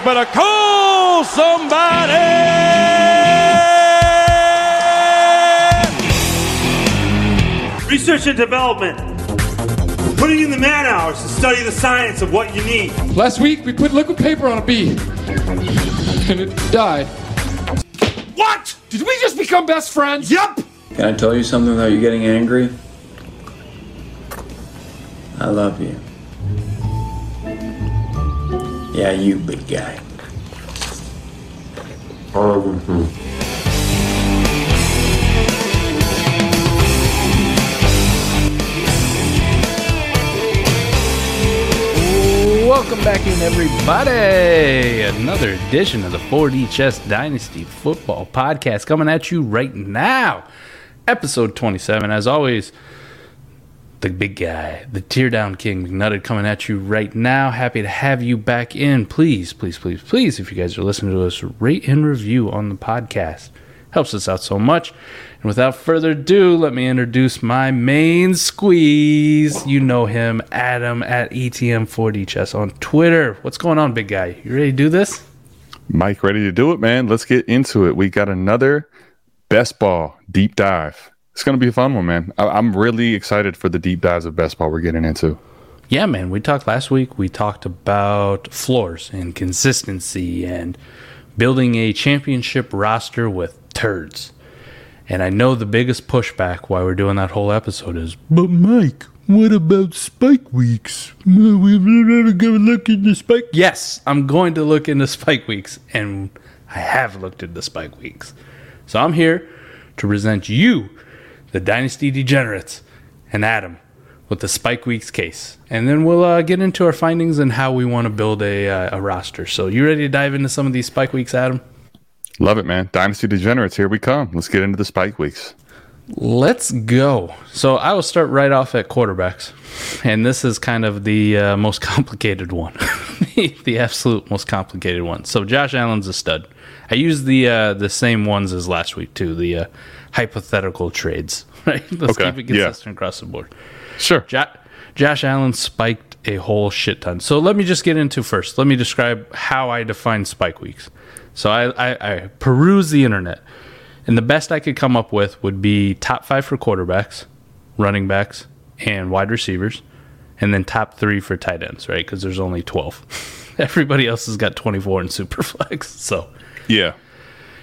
enough, better call somebody. Research and development. Putting in the man hours to study the science of what you need. Last week we put liquid paper on a bee. And it died. What? Did we just become best friends? Yup! Can I tell you something without you getting angry? I love you. Yeah, you big guy. Welcome back in, everybody. Another edition of the 4D Chess Dynasty Football Podcast coming at you right now. Episode 27. As always, the big guy, the tear down king, McNutted, coming at you right now. Happy to have you back in. Please, please, please, please, if you guys are listening to us, rate and review on the podcast. Helps us out so much. And without further ado, let me introduce my main squeeze. You know him, Adam at E ETM4D Chess on Twitter. What's going on, big guy? You ready to do this? Mike, ready to do it, man. Let's get into it. We got another best ball deep dive. It's going to be a fun one, man. I- I'm really excited for the deep dives of best we're getting into. Yeah, man. We talked last week. We talked about floors and consistency and building a championship roster with turds. And I know the biggest pushback why we're doing that whole episode is, but Mike, what about spike weeks? We've never go look into spike. Yes, I'm going to look into spike weeks, and I have looked into spike weeks. So I'm here to present you, the Dynasty Degenerates, and Adam with the Spike Weeks case, and then we'll uh, get into our findings and how we want to build a, uh, a roster. So, you ready to dive into some of these Spike Weeks, Adam? Love it, man. Dynasty Degenerates, here we come. Let's get into the spike weeks. Let's go. So, I will start right off at quarterbacks, and this is kind of the uh, most complicated one, the absolute most complicated one. So, Josh Allen's a stud. I used the uh, the same ones as last week too, the uh, hypothetical trades. Right? Let's Okay, keep it yeah. consistent across the board. Sure. Jo- Josh Allen spiked a whole shit ton. So let me just get into first. Let me describe how I define spike weeks. So I, I, I peruse the internet, and the best I could come up with would be top five for quarterbacks, running backs, and wide receivers, and then top three for tight ends, right? Because there's only 12. Everybody else has got 24 in Superflex. So Yeah.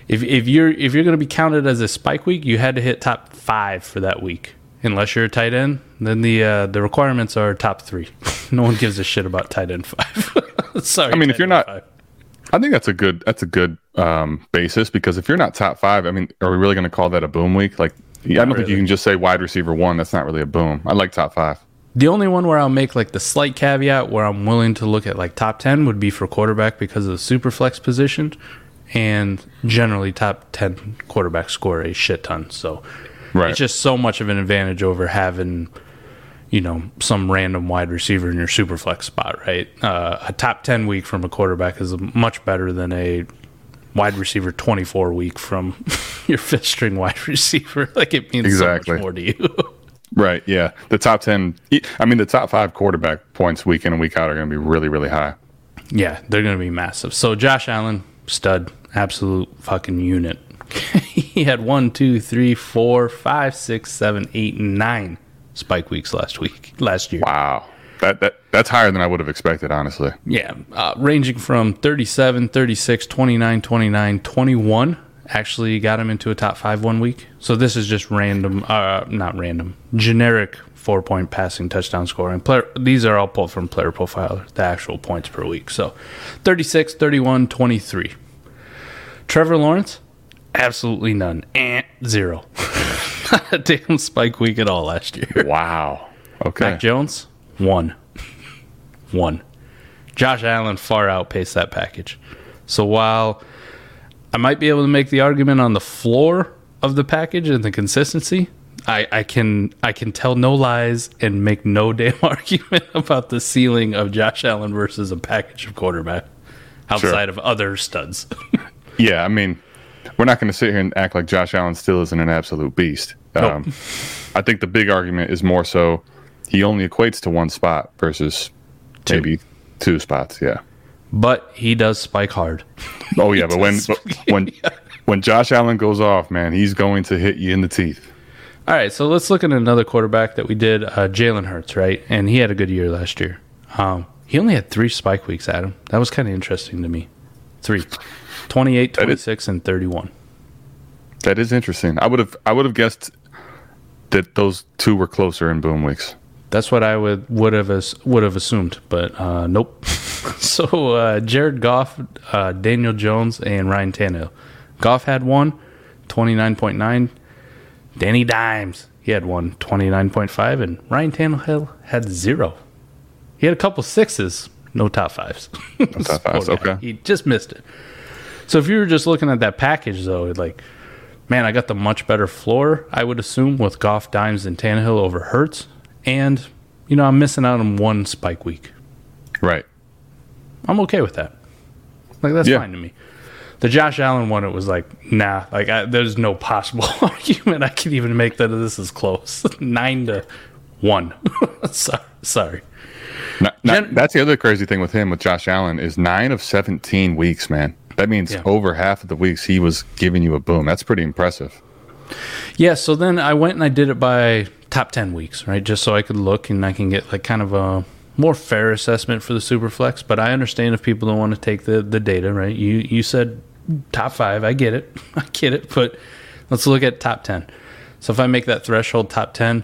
If, if you're if you're going to be counted as a spike week, you had to hit top five for that week. Unless you're a tight end, then the uh, the requirements are top three. no one gives a shit about tight end five. Sorry. I mean, if you're not- five. I think that's a good that's a good um, basis because if you're not top five, I mean, are we really going to call that a boom week? Like, yeah, I don't think you can just say wide receiver one. That's not really a boom. I like top five. the only one where I'll make like the slight caveat where I'm willing to look at like top ten would be for quarterback because of the super flex position, and generally top ten quarterbacks score a shit ton. So Right. it's just so much of an advantage over having you know some random wide receiver in your super flex spot right uh, a top 10 week from a quarterback is much better than a wide receiver 24 week from your fifth string wide receiver like it means Exactly. so much more to you Right. Yeah. The top 10, I mean, the top five quarterback points week in and week out are going to be really, really high. yeah they're going to be massive so josh allen stud absolute fucking unit he had one two three four five six seven eight nine spike weeks last week last year Wow. That, that That's higher than I would have expected, honestly. Yeah, uh, ranging from 37, 36, 29, 29, 21. Actually got him into a top five one week. So this is just random, uh, not random, generic four point passing touchdown scoring. Player, these are all pulled from player profile, the actual points per week. So 36, 31, 23. Trevor Lawrence, absolutely none. Eh, zero. Not a damn spike week at all last year. Wow. Okay. Mac Jones, one. One. Josh Allen far outpaced that package. So while I might be able to make the argument on the floor of the package and the consistency, I, I can I can tell no lies and make no damn argument about the ceiling of Josh Allen versus a package of quarterback outside of other studs. Yeah, I mean, we're not going to sit here and act like Josh Allen still isn't an absolute beast. Nope. Um, I think the big argument is more so he only equates to one spot versus maybe two spots. Yeah. but he does spike hard. Oh yeah, but when but when when Josh Allen goes off, man, he's going to hit you in the teeth. All right, so let's look at another quarterback that we did, uh, Jalen Hurts, right? And he had a good year last year. Um, he only had three spike weeks, Adam. That was kind of interesting to me. Three. 28, That is- 26, and 31. That is interesting. I would have I would have guessed that those two were closer in boom weeks. That's what I would would have would have assumed, but uh, nope. so uh, Jared Goff, uh, Daniel Jones, and Ryan Tannehill. Goff had one, 29.9. Danny Dimes, he had one, 29.5. And Ryan Tannehill had zero. He had a couple sixes, no top fives. top fives, guy. okay. He just missed it. So if you were just looking at that package, though, like, man, I got the much better floor, I would assume, with Goff, Dimes, and Tannehill over Hurts. And, you know, I'm missing out on one spike week. Right. I'm okay with that. Like, that's Yeah. fine to me. The Josh Allen one, it was like, nah, like, I, there's no possible argument I can even make that this is close. Nine to one. sorry. sorry. Not, not- Gen- that's the other crazy thing with him with Josh Allen is nine of seventeen weeks, man. That means Yeah. over half of the weeks he was giving you a boom. That's pretty impressive. Yeah, so then I went and I did it by top 10 weeks, right? Just so I could look and I can get like kind of a more fair assessment for the Superflex. But I understand if people don't want to take the, the data, right? You you said top five. I get it. I get it. But let's look at top 10. So if I make that threshold top 10,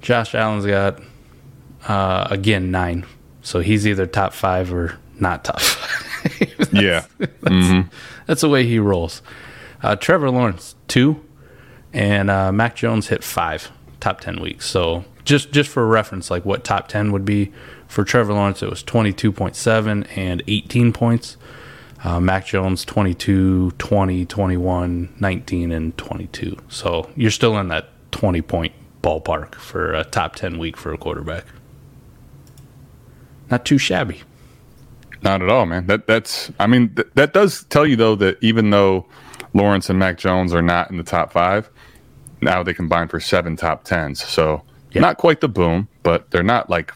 Josh Allen's got, uh, again, nine. So he's either top five or not top five. Yeah. That's the way he rolls. Uh, Trevor Lawrence two, and uh, Mac Jones hit five top ten weeks. So just just for reference, like what top ten would be for Trevor Lawrence, it was twenty two point seven and eighteen points. Uh, Mac Jones 22, 20, 21, 19, and 22. So you're still in that 20 point ballpark for a top 10 week for a quarterback. Not too shabby. Not at all, man. That that's. I mean, th- that does tell you though that even though Lawrence and Mac Jones are not in the top five, now they combine for seven top tens. So Yeah. not quite the boom, but they're not like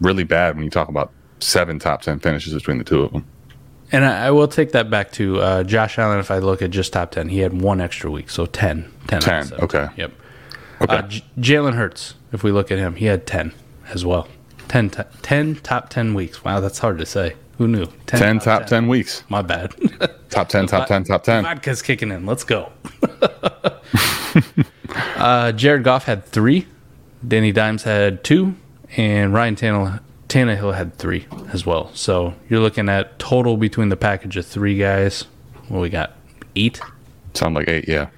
really bad when you talk about seven top ten finishes between the two of them. And I, I will take that back to uh, Josh Allen. If I look at just top 10, he had one extra week. So 10. 10. 10, okay. Yep. Okay. Uh, J- Jalen Hurts, if we look at him, he had 10 as well. 10, t- 10 top 10 weeks. Wow, that's hard to say. Who knew? 10 top 10 weeks. My bad. Top 10, top 10, top 10. Vodka's kicking in. Let's go. uh, Jared Goff had three. Danny Dimes had two. And Ryan Tannehill, Tannehill had three as well. So you're looking at total between the package of three guys. What we got? Eight? Sound like eight, yeah.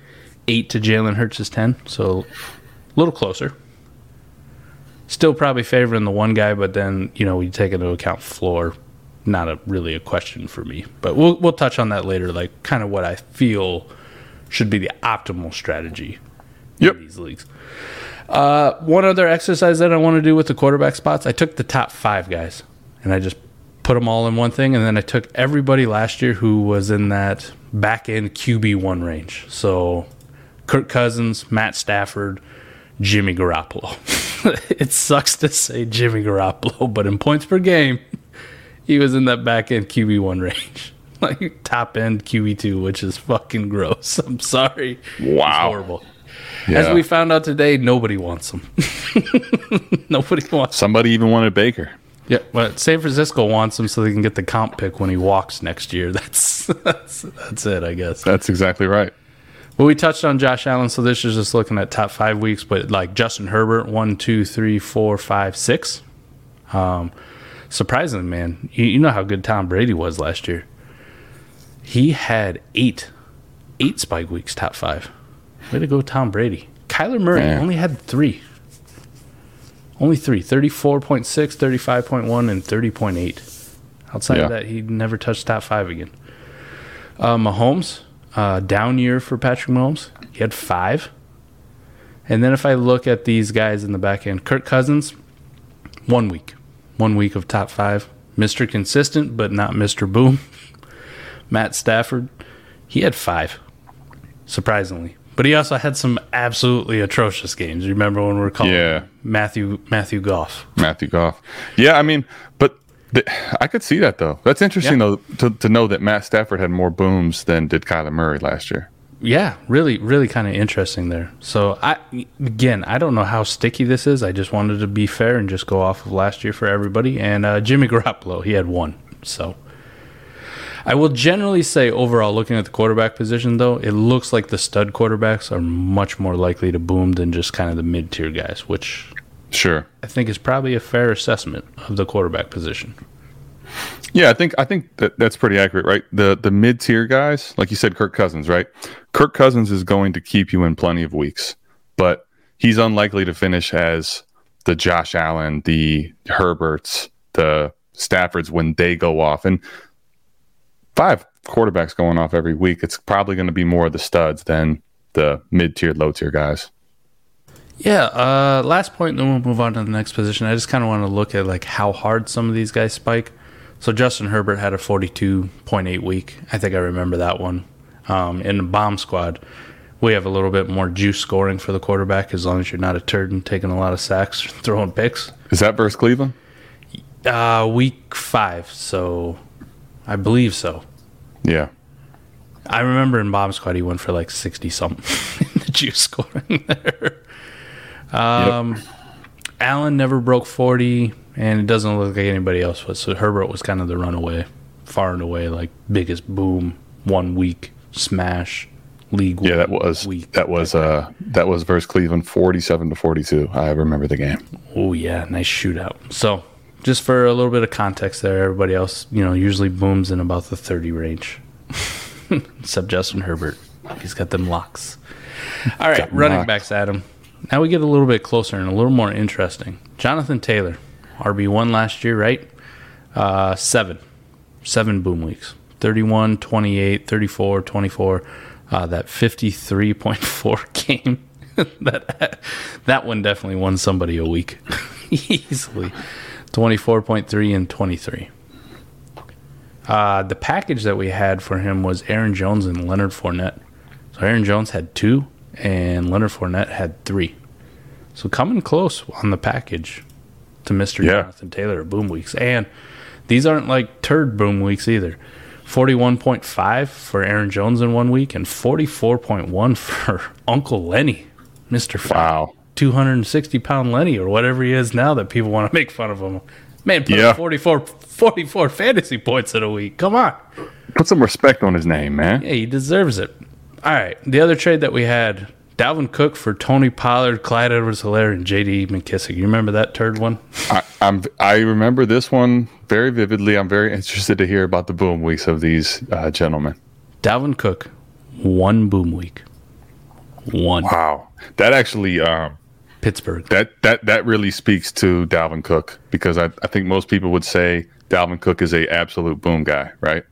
Eight to Jalen Hurts is 10. So a little closer. Still probably favoring the one guy, but then, you know, we take into account floor. Not a really a question for me. But we'll, we'll touch on that later, like kind of what I feel should be the optimal strategy Yep. in these leagues. Uh, one other exercise that I want to do with the quarterback spots, I took the top five guys and I just put them all in one thing, and then I took everybody last year who was in that back end QB one range. So Kirk Cousins, Matt Stafford, Jimmy Garoppolo. it sucks to say Jimmy Garoppolo, but in points per game, he was in that back end QB one range. Like top end QB two, which is fucking gross. I'm sorry. It's Wow. horrible. Yeah. As we found out today, nobody wants them. nobody wants. Somebody even wanted Baker. Yeah, but San Francisco wants him so they can get the comp pick when he walks next year. That's that's that's it, I guess. That's exactly right. Well, we touched on Josh Allen, so this is just looking at top five weeks. But like Justin Herbert, one, two, three, four, five, six. Um, surprisingly, man, you, you know how good Tom Brady was last year. He had eight, eight spike weeks, top five. Way to go, Tom Brady. Kyler Murray Man. only had three. Only three 34.6, 35.1, and 30.8. Outside Yeah. of that, he never touched top five again. Uh, Mahomes, uh, down year for Patrick Mahomes. He had five. And then if I look at these guys in the back end, Kirk Cousins, one week. One week of top five. Mr. Consistent, but not Mr. Boom. Matt Stafford, he had five, surprisingly. But he also had some absolutely atrocious games. Remember when we were calling Yeah. Matthew Matthew Goff? Matthew Goff. Yeah, I mean, but Th- I could see that though. That's interesting Yeah. though to, to know that Matt Stafford had more booms than did Kyler Murray last year. Yeah, really, really kind of interesting there. So I again, I don't know how sticky this is. I just wanted to be fair and just go off of last year for everybody. And uh, Jimmy Garoppolo, he had one. So I will generally say overall, looking at the quarterback position, though, it looks like the stud quarterbacks are much more likely to boom than just kind of the mid tier guys, which Sure. I think is probably a fair assessment of the quarterback position. Yeah, I think I think that that's pretty accurate, right? The the mid tier guys, like you said, Kirk Cousins, right? Kirk Cousins is going to keep you in plenty of weeks, but he's unlikely to finish as the Josh Allen, the Herberts, the Staffords when they go off. And five quarterbacks going off every week, it's probably going to be more of the studs than the mid tier, low tier guys. Yeah. Uh, last point, then we'll move on to the next position. I just kind of want to look at like how hard some of these guys spike. So Justin Herbert had a 42.8 week. I think I remember that one. Um, in the bomb squad, we have a little bit more juice scoring for the quarterback as long as you're not a turd and taking a lot of sacks, throwing picks. Is that versus Cleveland? Uh, week five, so I believe so. Yeah. I remember in bomb squad he went for like 60 something in the juice scoring there. Um, Allen never broke 40, and it doesn't look like anybody else was. So Herbert was kind of the runaway, far and away, like biggest boom, one week smash, league. Yeah, that was week. that was uh that was versus Cleveland, forty-seven to forty-two. I remember the game. Oh yeah, nice shootout. So just for a little bit of context there, everybody else, you know, usually booms in about the 30 range, except Justin Herbert. He's got them locks. All right, Got running locks. backs, Adam. Now we get a little bit closer and a little more interesting. Jonathan Taylor, RB one last year, right? Uh, seven, seven boom weeks. 31, 28, 34, 24. Uh, that 53.4 game. that that one definitely won somebody a week easily. 24.3 and 23. Uh, the package that we had for him was Aaron Jones and Leonard Fournette. So Aaron Jones had two, and Leonard Fournette had three. So coming close on the package to Mr. Yeah. Jonathan Taylor boom weeks. And these aren't like turd boom weeks either. 41.5 for Aaron Jones in one week and 44.1 for Uncle Lenny, Mr. Wow. 260 pound Lenny or whatever he is now that people want to make fun of him. Man, put Yeah. 44, 44 fantasy points in a week. Come on. Put some respect on his name, man. Yeah, he deserves it. All right. The other trade that we had Dalvin Cook for Tony Pollard, Clyde Edwards Helaire, and JD McKissic. You remember that turd one? I, I'm I remember this one very vividly. I'm very interested to hear about the boom weeks of these uh, gentlemen. Dalvin Cook, one boom week. One. Wow, that actually um, Pittsburgh. that that that really speaks to Dalvin Cook because I, I think most people would say Dalvin Cook is a absolute boom guy, right?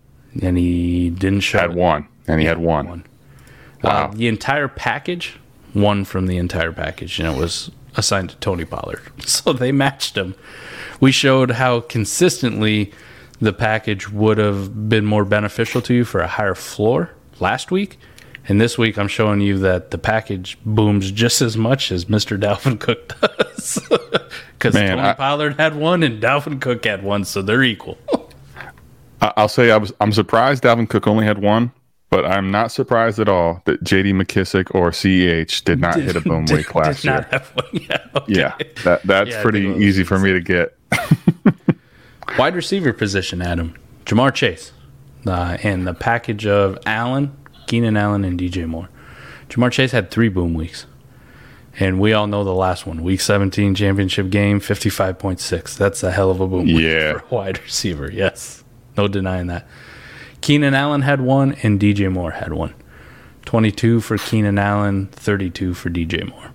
And he didn't show Had it. one, and he had one. one. Wow. Uh, the entire package, one from the entire package, and it was assigned to Tony Pollard. So they matched him. We showed how consistently the package would have been more beneficial to you for a higher floor last week. And this week, I'm showing you that the package booms just as much as Mr. Dalvin Cook does. Because Tony I- Pollard had one and Dalvin Cook had one, so they're equal. I'll say I was I'm surprised Dalvin Cook only had one, but I'm not surprised at all that J.D. McKissic or CEH did not hit a boom Did- week last did year. Yeah, okay. Yeah, that that's Yeah, pretty think it was easy for me to get. Wide receiver position, Adam. Ja'Marr Chase. Uh, and the package of Allen, Keenan Allen, and DJ Moore. Ja'Marr Chase had three boom weeks. And we all know the last one, week 17 championship game, 55.6. That's a hell of a boom week for a wide receiver. Yes. No denying that. Keenan Allen had one, and DJ Moore had one. 22 for Keenan Allen, 32 for DJ Moore.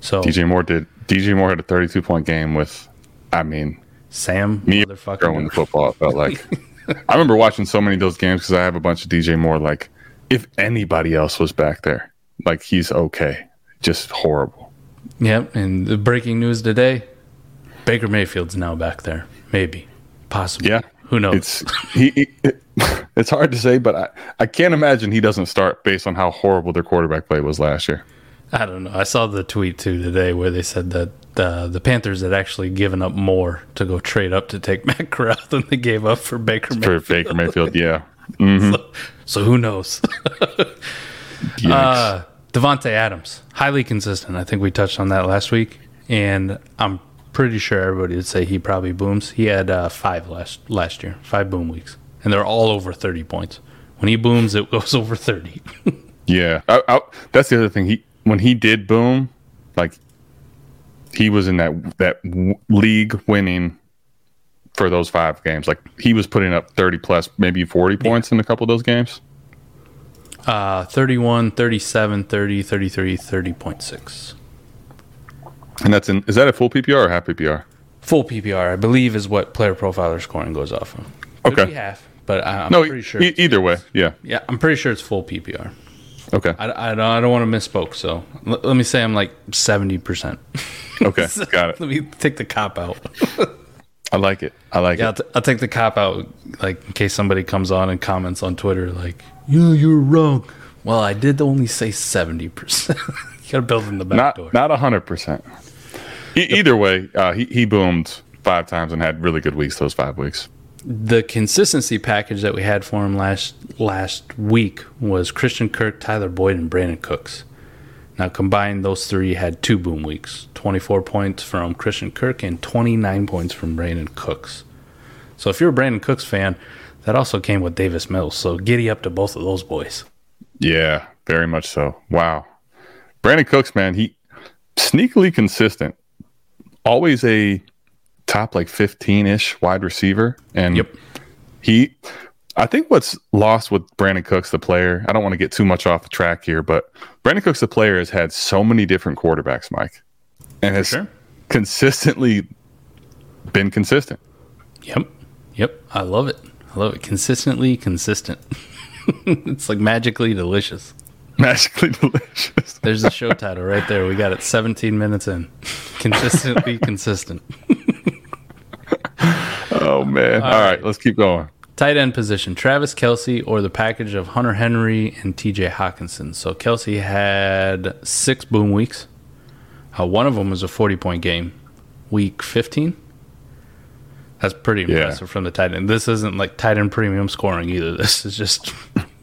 So DJ Moore did. DJ Moore had a 32 point game with, I mean, Sam, me motherfucker. throwing the football. It felt like. I remember watching so many of those games because I have a bunch of DJ Moore. Like, if anybody else was back there, like he's okay, just horrible. Yep, and the breaking news today: Baker Mayfield's now back there. Maybe, possibly. Yeah, Who knows? It's he. he it, it's hard to say, but I, I can't imagine he doesn't start based on how horrible their quarterback play was last year. I don't know. I saw the tweet too today where they said that uh, the Panthers had actually given up more to go trade up to take Matt Corral than they gave up for Baker For Baker Mayfield, yeah. So, so who knows? Uh, Davante Adams, highly consistent. I think we touched on that last week, and I'm pretty sure everybody would say he probably booms. He had uh, five last last year, five boom weeks, and they're all over 30 points. When he booms, it goes over 30. Yeah, I, I, that's the other thing. He when he did boom, like he was in that that w- league winning for those five games. Like he was putting up thirty plus, maybe forty points in a couple of those games. Uh, 31, 37, 30, 33, 30.6. And that's in is that a full PPR or half PPR? Full PPR, I believe, is what player profiler scoring goes off of. Could Okay. half, but I, I'm No, pretty sure. e- either way, yeah. yeah, I'm pretty sure it's full PPR. Okay, I, I don't, I don't want to misspoke, so l- let me say I'm like 70%. okay, got it. Let me take the cop out. I like it. I like it. Yeah, I'll, t- I'll take the cop out, like in case somebody comes on and comments on Twitter, like, "Yeah, you were wrong." Well, I did only say seventy percent. you gotta build in the back Not door. not hundred percent. E- Either way, uh, he he boomed five times and had really good weeks those five weeks. The consistency package that we had for him last last week was Christian Kirk, Tyler Boyd, and Brandin Cooks. Now combined, those three had two boom weeks: twenty-four points from Christian Kirk and twenty-nine points from Brandin Cooks. So if you're a Brandin Cooks fan, that also came with Davis Mills. So giddy up to both of those boys. Yeah, very much so. Wow. Brandin Cooks, man, he sneakily consistent. Always a top like 15-ish wide receiver. And Yep. he I think what's lost with Brandin Cooks, the player, I don't want to get too much off the track here, but Brandin Cooks, the player, has had so many different quarterbacks, Mike. And has sure. consistently been consistent. Yep. Yep. I love it. I love it. Consistently consistent. it's like magically delicious. Magically delicious. There's the show title right there. We got it 17 minutes in. Consistently consistent. Oh man. All right, let's keep going. Tight end position Travis Kelce or the package of Hunter Henry and TJ Hockenson. So Kelce had six boom weeks. Uh, one of them was a 40 point game. Week 15. That's pretty Yeah. impressive from the tight end. This isn't like tight end premium scoring either. This is just,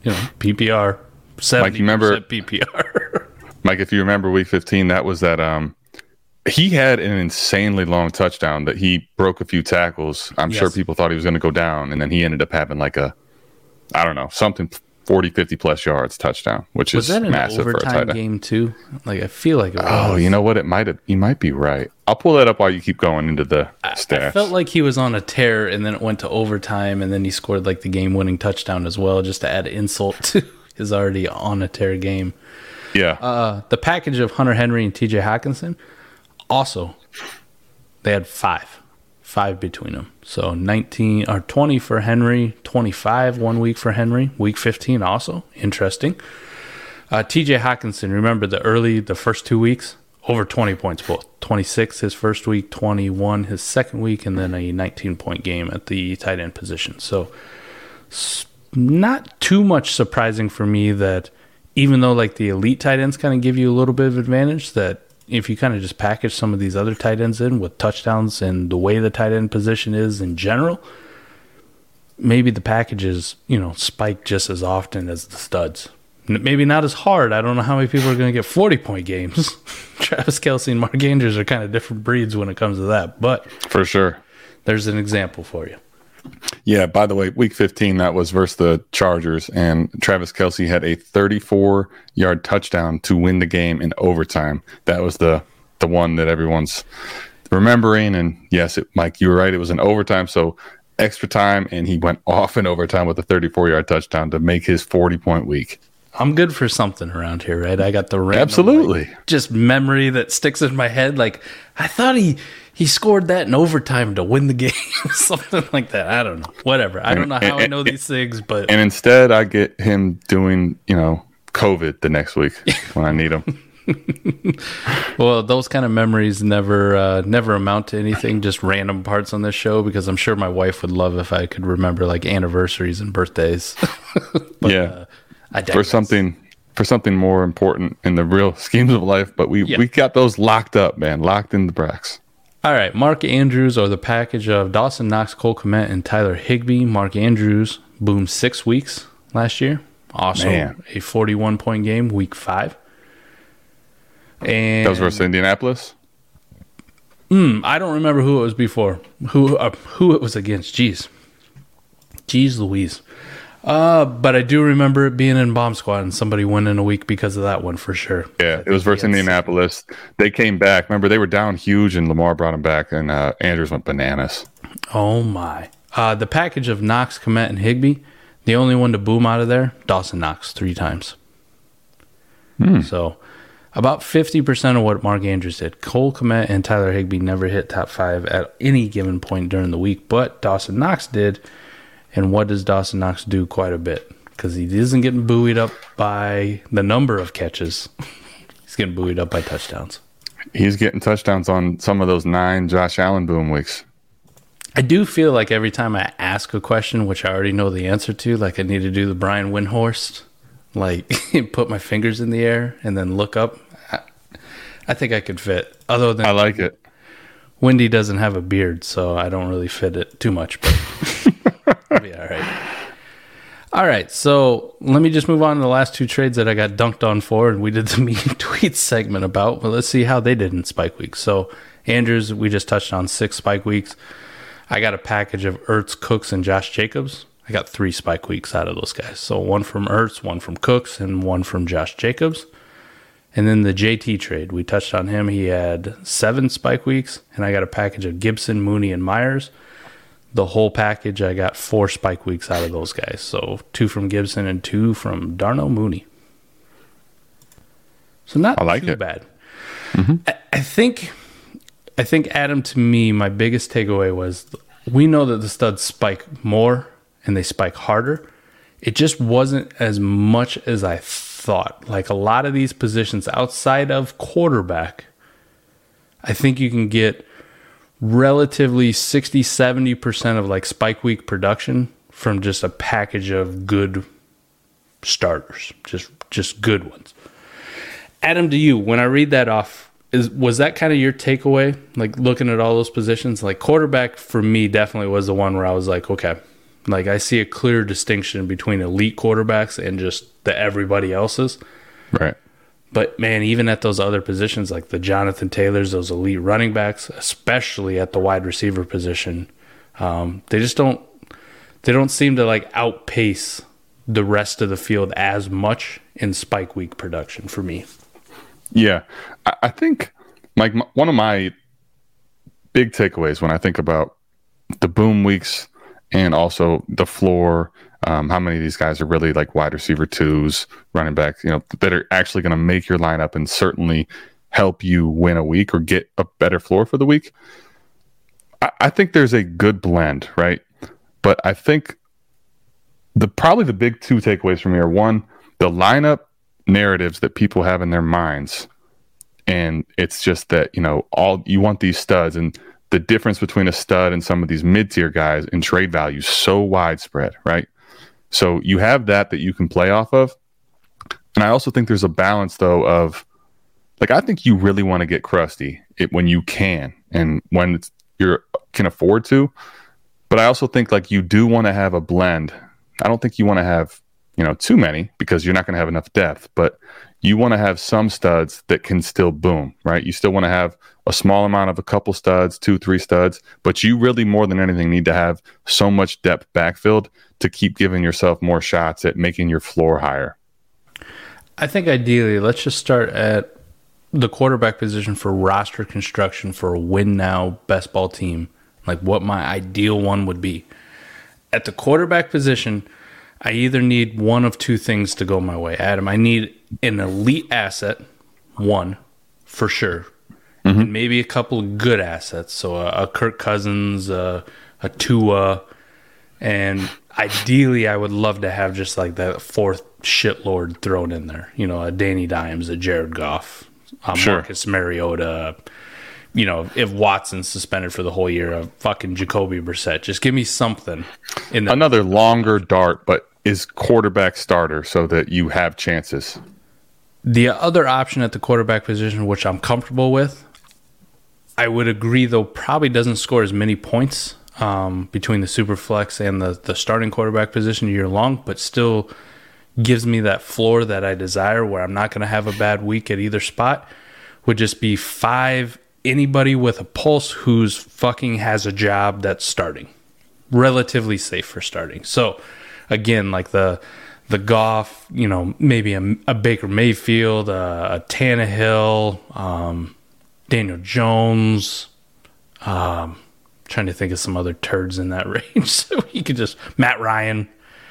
you know, PPR. 70% you remember- PPR. Mike, if you remember week 15, that was that um he had an insanely long touchdown that he broke a few tackles. I'm sure people thought he was going to go down and then he ended up having like a I don't know, something 40 50 plus yards touchdown, which was is that an massive for a tight end. game too? Like I feel like it was. Oh, you know what? It might have you might be right. I'll pull that up while you keep going into the stats. I felt like he was on a tear, and then it went to overtime, and then he scored like the game-winning touchdown as well, just to add insult to his already on a tear game. yeah. Uh, the package of Hunter Henry and T.J. Hockenson, also, they had five, five between them. So nineteen or twenty for Henry, twenty-five one week for Henry, week fifteen also interesting. Uh, T.J. Hockenson, remember the early, the first two weeks, over 20 points both. 26 his first week, 21 his second week, and then a 19 point game at the tight end position. So, not too much surprising for me that even though like the elite tight ends kind of give you a little bit of advantage, that if you kind of just package some of these other tight ends in with touchdowns and the way the tight end position is in general, maybe the packages, you know, spike just as often as the studs. Maybe not as hard. I don't know how many people are going to get 40 point games. Travis Kelce and Mark Andrews are kind of different breeds when it comes to that, but for sure. there's an example for you. Yeah, by the way, week 15, that was versus the Chargers, and Travis Kelce had a 34 yard touchdown to win the game in overtime. That was the the one that everyone's remembering. And yes, it, Mike, you were right. It was an overtime, so extra time, and he went off in overtime with a 34 yard touchdown to make his 40 point week. I'm good for something around here, right? I got the random, Absolutely. like, just memory that sticks in my head. Like I thought he he scored that in overtime to win the game, something like that. I don't know. Whatever. I don't know how I know these things, but And instead, I get him doing, you know, COVID the next week when I need him. well, those kind of memories never uh, never amount to anything. Just random parts on this show because I'm sure my wife would love if I could remember like anniversaries and birthdays. but, yeah. uh, for something for something more important in the real schemes of life. But we Yeah. we got those locked up, man, locked in the bracks. All right, Mark Andrews or the package of Dawson Knox, Cole Kmet, and Tyler Higbee. Mark Andrews boomed six weeks last year. Also, Man. a 41 point game, week five. And That was versus Indianapolis. I don't remember who it was before. Who uh, who it was against? Jeez, jeez, Louise. Uh, but I do remember it being in Bomb Squad and somebody went in a week because of that one for sure. Yeah, it was versus he had Indianapolis. They came back. Remember, they were down huge, and Lamar brought them back, and uh, Andrews went bananas. Oh my! Uh, the package of Knox, Kmet, and Higbee. The only one to boom out of there, Dawson Knox, three times. So, about fifty percent of what Mark Andrews did. Cole Kmet and Tyler Higbee never hit top five at any given point during the week, but Dawson Knox did. And what does Dawson Knox do? Quite a bit because he isn't getting buoyed up by the number of catches. He's getting buoyed up by touchdowns. He's getting touchdowns on some of those nine Josh Allen boom weeks. I do feel like every time I ask a question, which I already know the answer to, like I need to do the Brian Windhorst, like put my fingers in the air and then look up. I, I think I could fit. Other than I like it. Wendy doesn't have a beard, so I don't really fit it too much, but be all right. All right, so let me just move on to the last two trades that I got dunked on for, and we did the mean tweets segment about. But let's see how they did in Spike Week. So Andrews, we just touched on six Spike Weeks. I got a package of Ertz, Cooks, and Josh Jacobs. I got three Spike Weeks out of those guys. So one from Ertz, one from Cooks, and one from Josh Jacobs. And then the JT trade, we touched on him. He had seven spike weeks, and I got a package of Gibson, Mooney, and Meyers. The whole package, I got four spike weeks out of those guys. So two from Gibson and two from Darnell Mooney. So not I like too it. bad. Mm-hmm. I, I think, I think Adam. To me, my biggest takeaway was we know that the studs spike more and they spike harder it just wasn't as much as I thought. Like a lot of these positions outside of quarterback, I think you can get relatively 60 70% of like spike week production from just a package of good starters, just just good ones. Adam, to you, when I read that off, is was that kind of your takeaway? Like looking at all those positions, like quarterback for me definitely was the one where I was like, okay, like I see a clear distinction between elite quarterbacks and just the everybody else's. Right. But man, even at those other positions, like the Jonathan Taylors, those elite running backs, especially at the wide receiver position, um, they just don't they don't seem to like outpace the rest of the field as much in spike week production for me. Yeah, I, think like one of my big takeaways when I think about the boom weeks and also the floor, um, how many of these guys are really like wide receiver twos, running backs, you know, that are actually going to make your lineup and certainly help you win a week or get a better floor for the week. I, I think there's a good blend, right? But I think the probably the big two takeaways from here one, the lineup narratives that people have in their minds and it's just that you know all you want these studs and the difference between a stud and some of these mid-tier guys in trade value so widespread right so you have that that you can play off of. And i also think there's a balance though of like i think you really want to get crusty it, when you can and when you're can afford to. But i also think like you do want to have a blend. I don't think you want to have you know too many because you're not going to have enough depth but you want to have some studs that can still boom right? You still want to have a small amount of a couple studs two three studs but you really more than anything need to have so much depth backfield to keep giving yourself more shots at making your floor higher I think ideally, let's just start at the quarterback position for roster construction for a win now best ball team. Like what my ideal one would be. At the quarterback position, I either need one of two things to go my way. Adam, I need an elite asset, one for sure, Mm-hmm. and maybe a couple of good assets. So a, a Kirk Cousins, a, a Tua, and ideally, I would love to have just like that fourth shitlord thrown in there. You know, a Danny Dimes, a Jared Goff, a Sure. Marcus Mariota. You know, if Watson's suspended for the whole year, a fucking Jacoby Brissett. Just give me something in the another longer dart but is quarterback starter so that you have chances The other option at the quarterback position, which I'm comfortable with, I would agree though probably doesn't score as many points um, between the super flex and the the starting quarterback position year long, but still gives me that floor that I desire, where I'm not going to have a bad week at either spot. Would just be five anybody with a pulse who's fucking has a job that's starting, relatively safe for starting. So again, like the the Goff, you know, maybe a, a Baker Mayfield, a, a Tannehill, um, Daniel Jones. Um, trying to think of some other turds in that range. so you could just Matt Ryan.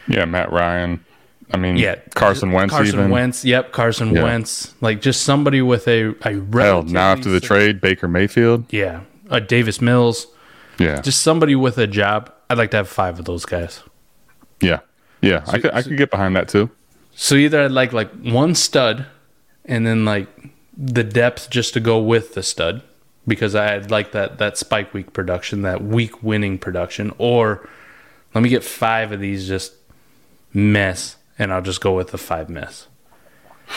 Yeah, Matt Ryan. I mean, Yeah, Carson Wentz. Carson even. Wentz. Yep, Carson Yeah. Wentz. Like just somebody with a a Hell, now after the trade, Baker Mayfield. Yeah, a Davis Mills. Yeah, Just somebody with a job. I'd like to have five of those guys. yeah, yeah. I could, I could get behind that too. So either I'd like like one stud, and then like the depth just to go with the stud, because I'd like that that spike week production, that week winning production, or let me get five of these just mess, and I'll just go with the five mess.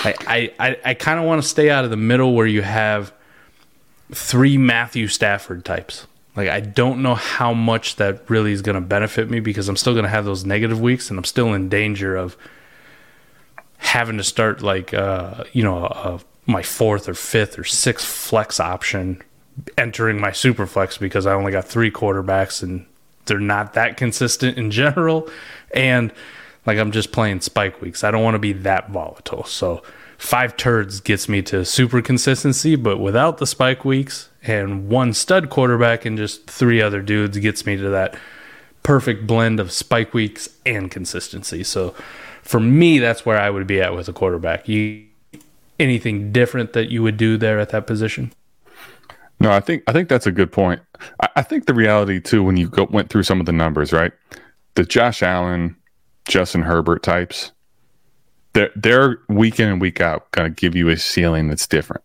I I I, I kind of want to stay out of the middle where you have three Matthew Stafford types. Like I don't know how much that really is going to benefit me because I'm still going to have those negative weeks, and I'm still in danger of having to start like uh, you know uh, my fourth or fifth or sixth flex option entering my super flex because I only got three quarterbacks and they're not that consistent in general and like I'm just playing spike weeks. I don't want to be that volatile. So five turds gets me to super consistency, but without the spike weeks and one stud quarterback and just three other dudes gets me to that perfect blend of spike weeks and consistency. So for me, that's where I would be at with a quarterback. You anything different that you would do there at that position? No, I think I think that's a good point. I, I think the reality too, when you go, went through some of the numbers, right? The Josh Allen, Justin Herbert types, they're they're week in and week out going to give you a ceiling that's different.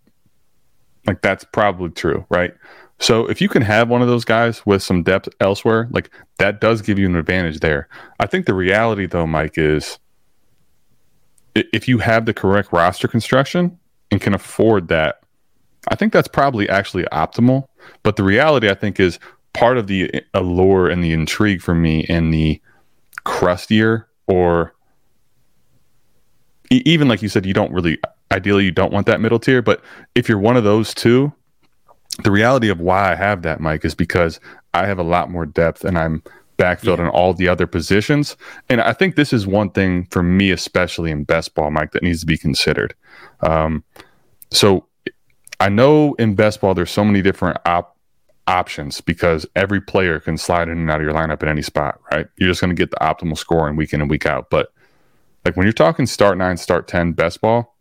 Like that's probably true, right? So if you can have one of those guys with some depth elsewhere, like that does give you an advantage there. I think the reality though, Mike, is if you have the correct roster construction and can afford that, I think that's probably actually optimal. But the reality, I think, is part of the uh, allure and the intrigue for me in the crustier or even like you said, you don't really, ideally, you don't want that middle tier. But if you're one of those two, the reality of why I have that, Mike, is because I have a lot more depth and I'm backfilled and all the other positions. And I think this is one thing for me, especially in best ball, Mike, that needs to be considered. Um, so I know in best ball there's so many different op- options because every player can slide in and out of your lineup at any spot, right? You're just going to get the optimal scoring week in and week out. But like when you're talking start nine, start 10 best ball,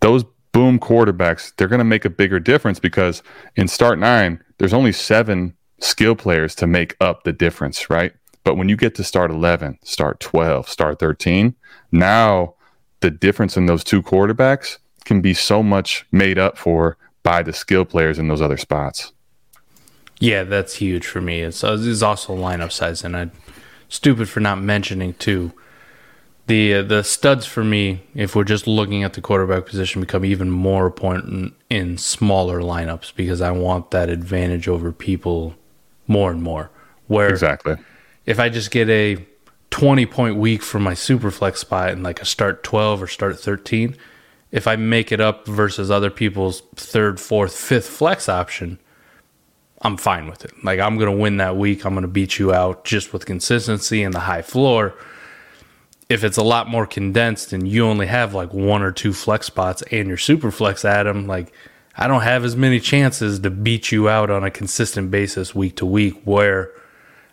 those boom quarterbacks, they're going to make a bigger difference because in start nine, there's only seven skill players to make up the difference, right? But when you get to start 11, start 12, start 13, now the difference in those two quarterbacks can be so much made up for by the skill players in those other spots. Yeah, that's huge for me. It's, uh, it's also lineup size, and I'm stupid for not mentioning too. The uh, the studs for me, if we're just looking at the quarterback position, become even more important in smaller lineups because I want that advantage over people more and more. Where Exactly. if I just get a 20 point week for my super flex spot and like a start 12 or start 13, if I make it up versus other people's third, fourth, fifth flex option, I'm fine with it. Like I'm going to win that week. I'm going to beat you out just with consistency and the high floor. If it's a lot more condensed and you only have like one or two flex spots and your super flex Adam, like I don't have as many chances to beat you out on a consistent basis week to week where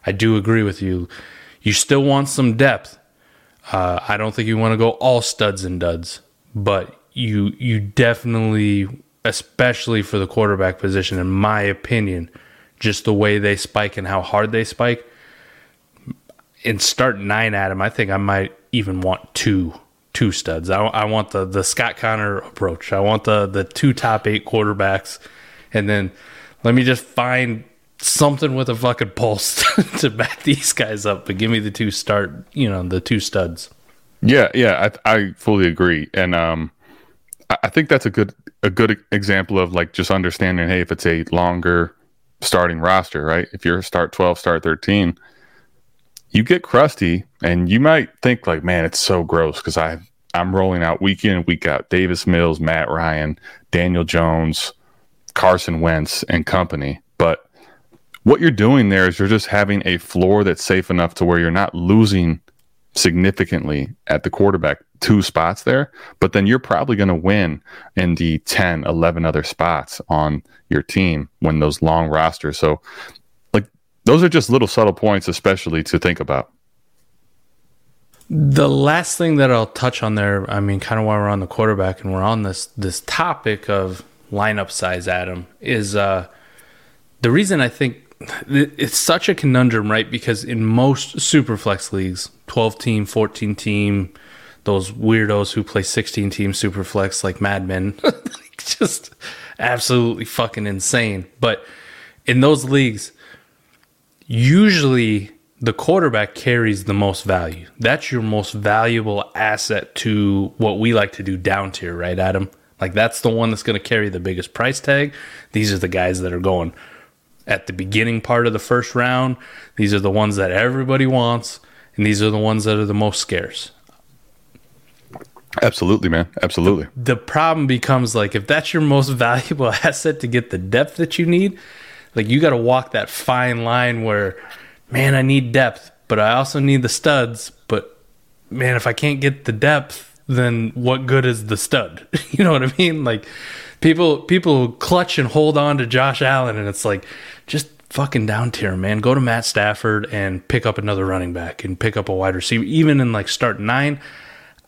I do agree with you. You still want some depth. Uh, I don't think you want to go all studs and duds, but you you definitely, especially for the quarterback position, in my opinion, just the way they spike and how hard they spike. and start nine, Adam, I think I might even want two two studs. I, I want the the Scott Connor approach. I want the the two top eight quarterbacks, and then let me just find something with a fucking pulse to back these guys up. But give me the two start, you know, the two studs. Yeah, yeah, I, I fully agree. And um, I- think that's a good a good example of like just understanding. Hey, if it's a longer starting roster, right? If you're start twelve, start thirteen, you get crusty, and you might think like, man, it's so gross because I I'm rolling out week in week out. Davis Mills, Matt Ryan, Daniel Jones, Carson Wentz, and company. But what you're doing there is you're just having a floor that's safe enough to where you're not losing significantly at the quarterback two spots there, but then you're probably going to win in the 10, 11 other spots on your team when those long rosters. So, those are just little subtle points, especially to think about. The last thing that I'll touch on there, I mean, kind of while we're on the quarterback and we're on this this topic of lineup size, Adam, is uh, the reason I think it's such a conundrum, right? Because in most super flex leagues, 12 team, 14 team, those weirdos who play 16 team super flex like madmen, just absolutely fucking insane. But in those leagues, usually the quarterback carries the most value. That's your most valuable asset to what we like to do down tier, right, Adam? Like that's the one that's going to carry the biggest price tag. These are the guys that are going at the beginning part of the first round. These are the ones that everybody wants, and these are the ones that are the most scarce. Absolutely, man. Absolutely. The problem becomes like if that's your most valuable asset to get the depth that you need, like you got to walk that fine line where, man, I need depth, but I also need the studs. But man, if I can't get the depth, then what good is the stud? you know what I mean? Like people people clutch and hold on to Josh Allen, and it's like just fucking down tier, man. Go to Matt Stafford and pick up another running back and pick up a wide receiver. Even in like start nine,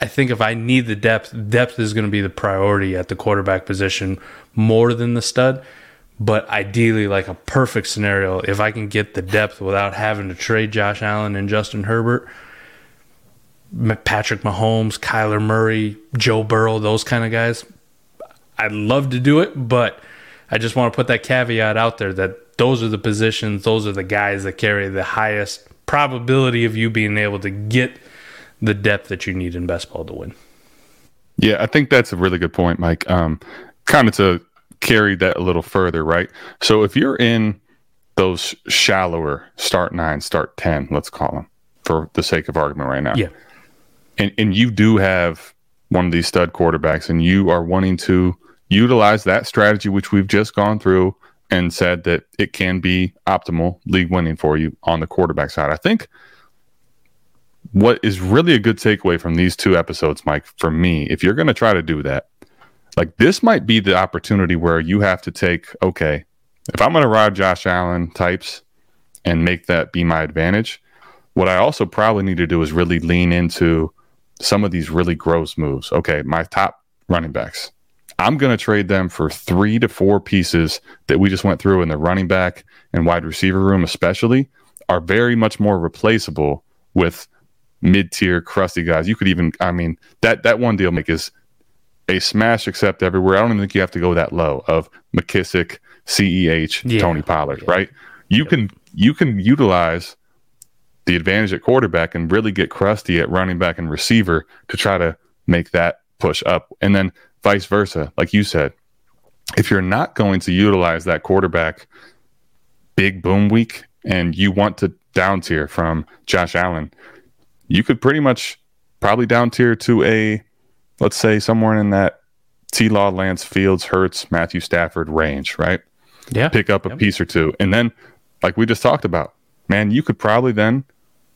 I think if I need the depth, depth is going to be the priority at the quarterback position more than the stud. But ideally, like a perfect scenario, if I can get the depth without having to trade Josh Allen and Justin Herbert, Patrick Mahomes, Kyler Murray, Joe Burrow, those kind of guys, I'd love to do it, but I just want to put that caveat out there that those are the positions, those are the guys that carry the highest probability of you being able to get the depth that you need in best ball to win. Yeah, I think that's a really good point, Mike. Um, kind of to carry that a little further, right? So if you're in those shallower start nine, start 10, let's call them for the sake of argument right now. Yeah. And, and you do have one of these stud quarterbacks and you are wanting to utilize that strategy, which we've just gone through and said that it can be optimal league winning for you on the quarterback side. I think what is really a good takeaway from these two episodes, Mike, for me, if you're going to try to do that, like this might be the opportunity where you have to take, okay, if I'm going to ride Josh Allen types and make that be my advantage, what I also probably need to do is really lean into some of these really gross moves. Okay, my top running backs. I'm going to trade them for three to four pieces that we just went through in the running back and wide receiver room, especially, are very much more replaceable with mid tier crusty guys. You could even, I mean, that that one deal make is a smash accept everywhere. I don't even think you have to go that low of McKissic, CEH, Yeah. Tony Pollard, right? You can you can utilize the advantage at quarterback and really get crusty at running back and receiver to try to make that push up. And then vice versa, like you said, if you're not going to utilize that quarterback big boom week and you want to down tier from Josh Allen, you could pretty much probably down tier to a, let's say, somewhere in that T Law, Lance Fields, Hurts, Matthew Stafford range, right? Yeah. pick up a piece or two. And then, like we just talked about, man, you could probably then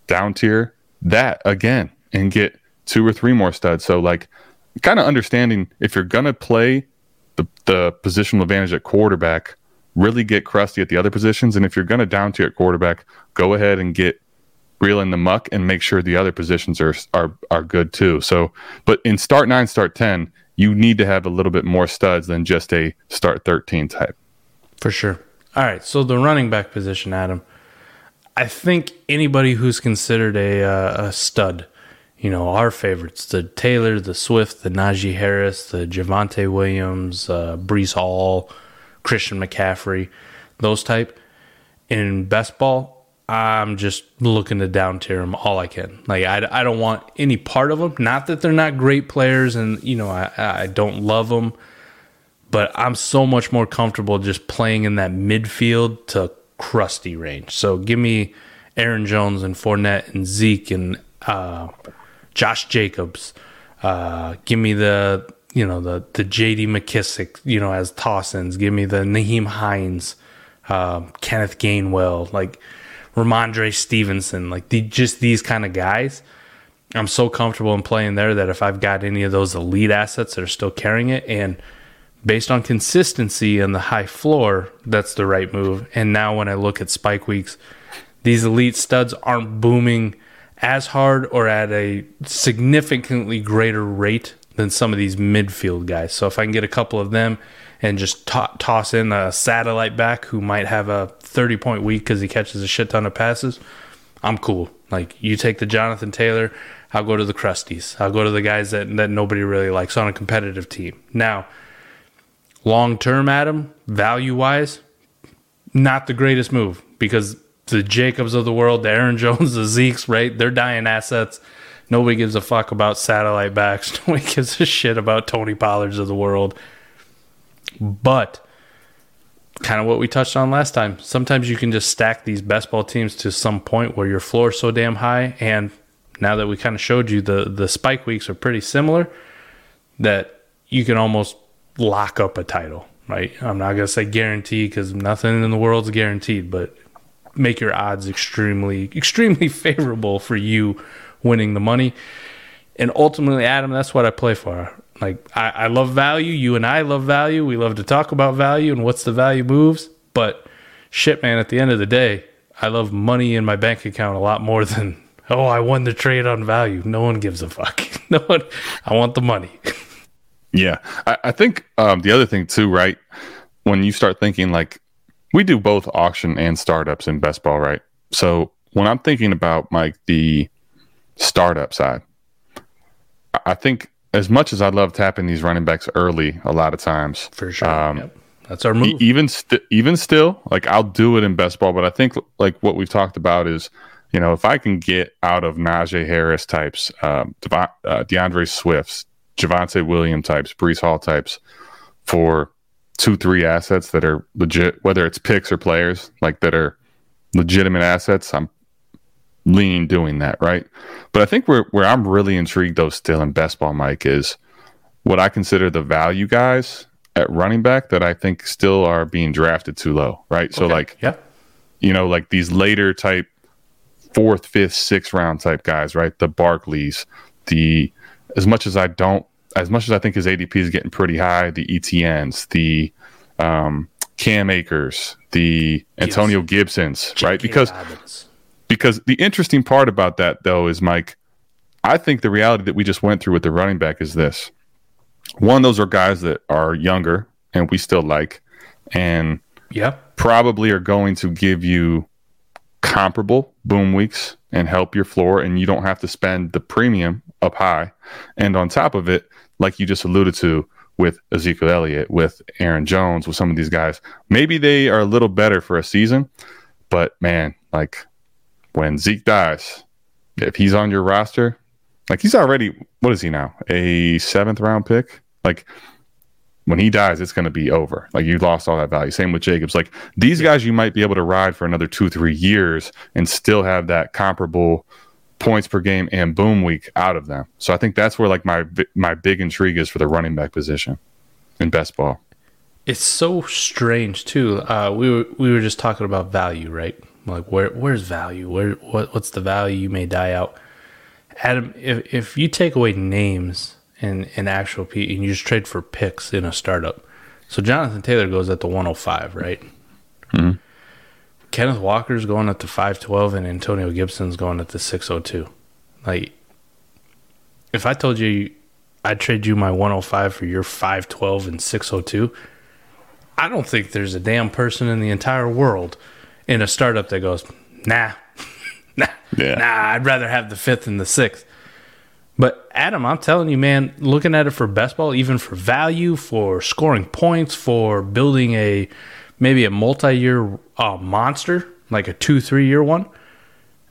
down tier that again and get two or three more studs. So, like, kind of understanding if you're going to play the, the positional advantage at quarterback, really get crusty at the other positions. And if you're going to down tier at quarterback, go ahead and get real in the muck and make sure the other positions are are are good too. So, but in start nine, start ten, you need to have a little bit more studs than just a start thirteen type. For sure. All right. So the running back position, Adam. I think anybody who's considered a uh, a stud, you know, our favorites, the Taylor, the Swift, the Najee Harris, the Javonte Williams, uh, Breece Hall, Christian McCaffrey, those type. In best ball, I'm just looking to down tier them all I can. Like I, I don't want any part of them. Not that they're not great players, and you know I I don't love them, but I'm so much more comfortable just playing in that midfield to crusty range. So give me Aaron Jones and Fournette and Zeke and uh, Josh Jacobs. Uh, give me the you know the the J.D. McKissic you know as toss-ins. Give me the Nyheim Hines, uh, Kenneth Gainwell, like Rhamondre Stevenson, like the, just these kind of guys. I'm so comfortable in playing there that if I've got any of those elite assets that are still carrying it and based on consistency and the high floor, that's the right move. And now when I look at spike weeks, these elite studs aren't booming as hard or at a significantly greater rate than some of these midfield guys. So if I can get a couple of them and just to- toss in a satellite back who might have a 30 point week because he catches a shit ton of passes, I'm cool. Like you take the Jonathan Taylor, I'll go to the Crusties. I'll go to the guys that, that nobody really likes on a competitive team. Now, long term, Adam, value wise, not the greatest move because the Jacobs of the world, the Aaron Jones, the Zeke's, right? They're dying assets. Nobody gives a fuck about satellite backs. Nobody gives a shit about Tony Pollards of the world. But kind of what we touched on last time. Sometimes you can just stack these best ball teams to some point where your floor is so damn high. And now that we kind of showed you the the spike weeks are pretty similar, that you can almost lock up a title. Right? I'm not gonna say guarantee because nothing in the world's guaranteed, but make your odds extremely extremely favorable for you winning the money. And ultimately, Adam, that's what I play for. Like I, I love value. You and I love value. We love to talk about value and what's the value moves. But shit, man, at the end of the day, I love money in my bank account a lot more than oh, I won the trade on value. No one gives a fuck. No one. I want the money. Yeah, I, I think um, the other thing too, right? When you start thinking like we do both auction and startups in best ball, right? So when I'm thinking about like the startup side, I- think as much as I love tapping these running backs early, a lot of times For sure. Um, Yep. That's our move. even st- even still, like I'll do it in best ball, but I think like what we've talked about is, you know, if I can get out of Najee Harris types, um, Devon, uh, DeAndre Swifts, Javonte William types, Breece Hall types, for two three assets that are legit, whether it's picks or players like that are legitimate assets, I'm leaning doing that right. But I think where where I'm really intrigued though still in best ball, Mike, is what I consider the value guys at running back that I think still are being drafted too low, right? So like yeah. you know, like these later type fourth, fifth, sixth round type guys, right? The Barclays, the as much as I don't, as much as I think his ADP is getting pretty high, the ETNs, the um, Cam Akers, the Antonio Gibsons, right? J.K. Because Dobbins. Because the interesting part about that though is Mike, I think the reality that we just went through with the running back is this. One, those are guys that are younger and we still like, and yeah. probably are going to give you comparable boom weeks and help your floor and you don't have to spend the premium up high and on top of it like you just alluded to with Ezekiel Elliott with Aaron Jones with some of these guys maybe they are a little better for a season but man like when Zeke dies if he's on your roster like he's already what is he now a seventh round pick like when he dies, it's going to be over. Like you lost all that value. Same with Jacobs. Like these guys, you might be able to ride for another two, three years and still have that comparable points per game and boom week out of them. So I think that's where like my my big intrigue is for the running back position in best ball. It's so strange too. Uh, we were we were just talking about value, right? Like where where's value? Where what what's the value you may die out? Adam, if if you take away names and and actual P and you just trade for picks in a startup, so Jonathan Taylor goes at the 105, right? Mm-hmm. Kenneth Walker's going at the 512 and Antonio Gibson's going at the 602. Like if I told you I'd trade you my 105 for your 512 and 602, I don't think there's a damn person in the entire world in a startup that goes, nah, nah, Yeah. nah, I'd rather have the fifth and the sixth. But Adam, I'm telling you, man, looking at it for best ball, even for value, for scoring points, for building a maybe a multi-year uh, monster, like a two, three year one,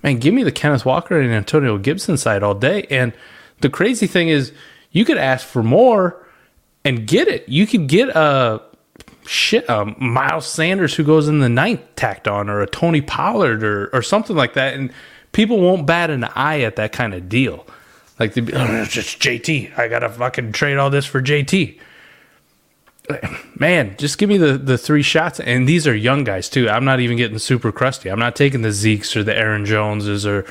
man, give me the Kenneth Walker and Antonio Gibson side all day. And the crazy thing is, you could ask for more and get it. You could get a shit, a Miles Sanders who goes in the ninth tacked on, or a Tony Pollard, or or something like that, and people won't bat an eye at that kind of deal. Like, they'd be, oh, it's just JT. I gotta fucking trade all this for JT man, just give me the the three shots. And these are young guys too. I'm not even getting super crusty. I'm not taking the Zekes or the Aaron Joneses or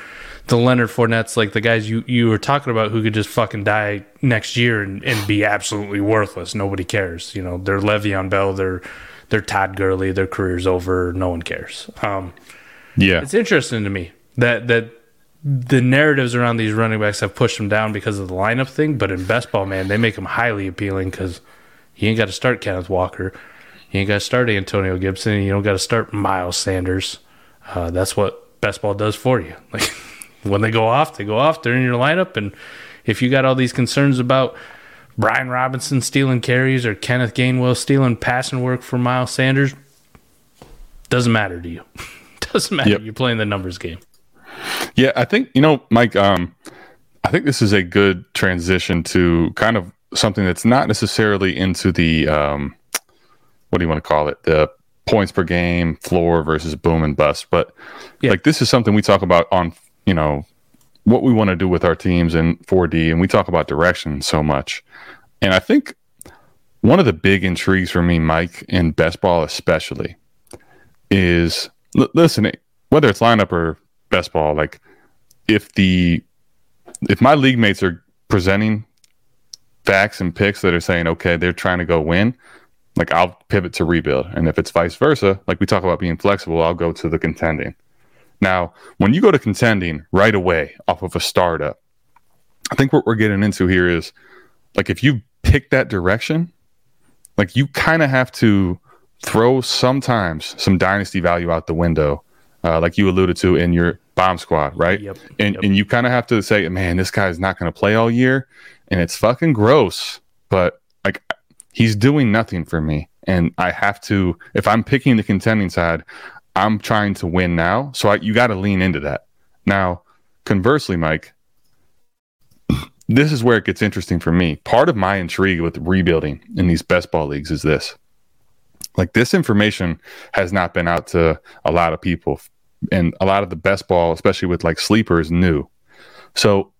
the Leonard Fournettes, like the guys you you were talking about who could just fucking die next year and, and be absolutely worthless. Nobody cares. You know, they're Le'Veon Bell, they're they're Todd Gurley, their career's over, no one cares. Um, Yeah. it's interesting to me that that the narratives around these running backs have pushed them down because of the lineup thing, but in best ball, man, they make them highly appealing because you ain't got to start Kenneth Walker, you ain't got to start Antonio Gibson, you don't got to start Miles Sanders. Uh, that's what best ball does for you. Like when they go off, they go off. They're in your lineup, and if you got all these concerns about Brian Robinson stealing carries or Kenneth Gainwell stealing passing work for Miles Sanders, doesn't matter to you. doesn't matter. Yep. You're playing the numbers game. Yeah, I think you know, Mike. Um, I think this is a good transition to kind of something that's not necessarily into the um, what do you want to call it? The points per game floor versus boom and bust. But Yeah. like this is something we talk about on you know what we want to do with our teams in 4D, and we talk about direction so much. And I think one of the big intrigues for me, Mike, in best ball especially, is l- listen, whether it's lineup or best ball, like if the if my league mates are presenting facts and picks that are saying, okay, they're trying to go win, like I'll pivot to rebuild. And if it's vice versa, like we talk about being flexible, I'll go to the contending. Now, when you go to contending right away off of a startup, I think what we're getting into here is like if you pick that direction, like you kind of have to throw sometimes some dynasty value out the window, uh, like you alluded to in your bomb squad, right? Yep, And yep. and you kind of have to say, man, this guy's not going to play all year, and it's fucking gross, but like he's doing nothing for me, and I have to. If I'm picking the contending side, I'm trying to win now, so I, you got to lean into that. Now, conversely, Mike, this is where it gets interesting for me. Part of my intrigue with rebuilding in these best ball leagues is this. Like this information has not been out to a lot of people and a lot of the best ball, especially with like sleepers, new. So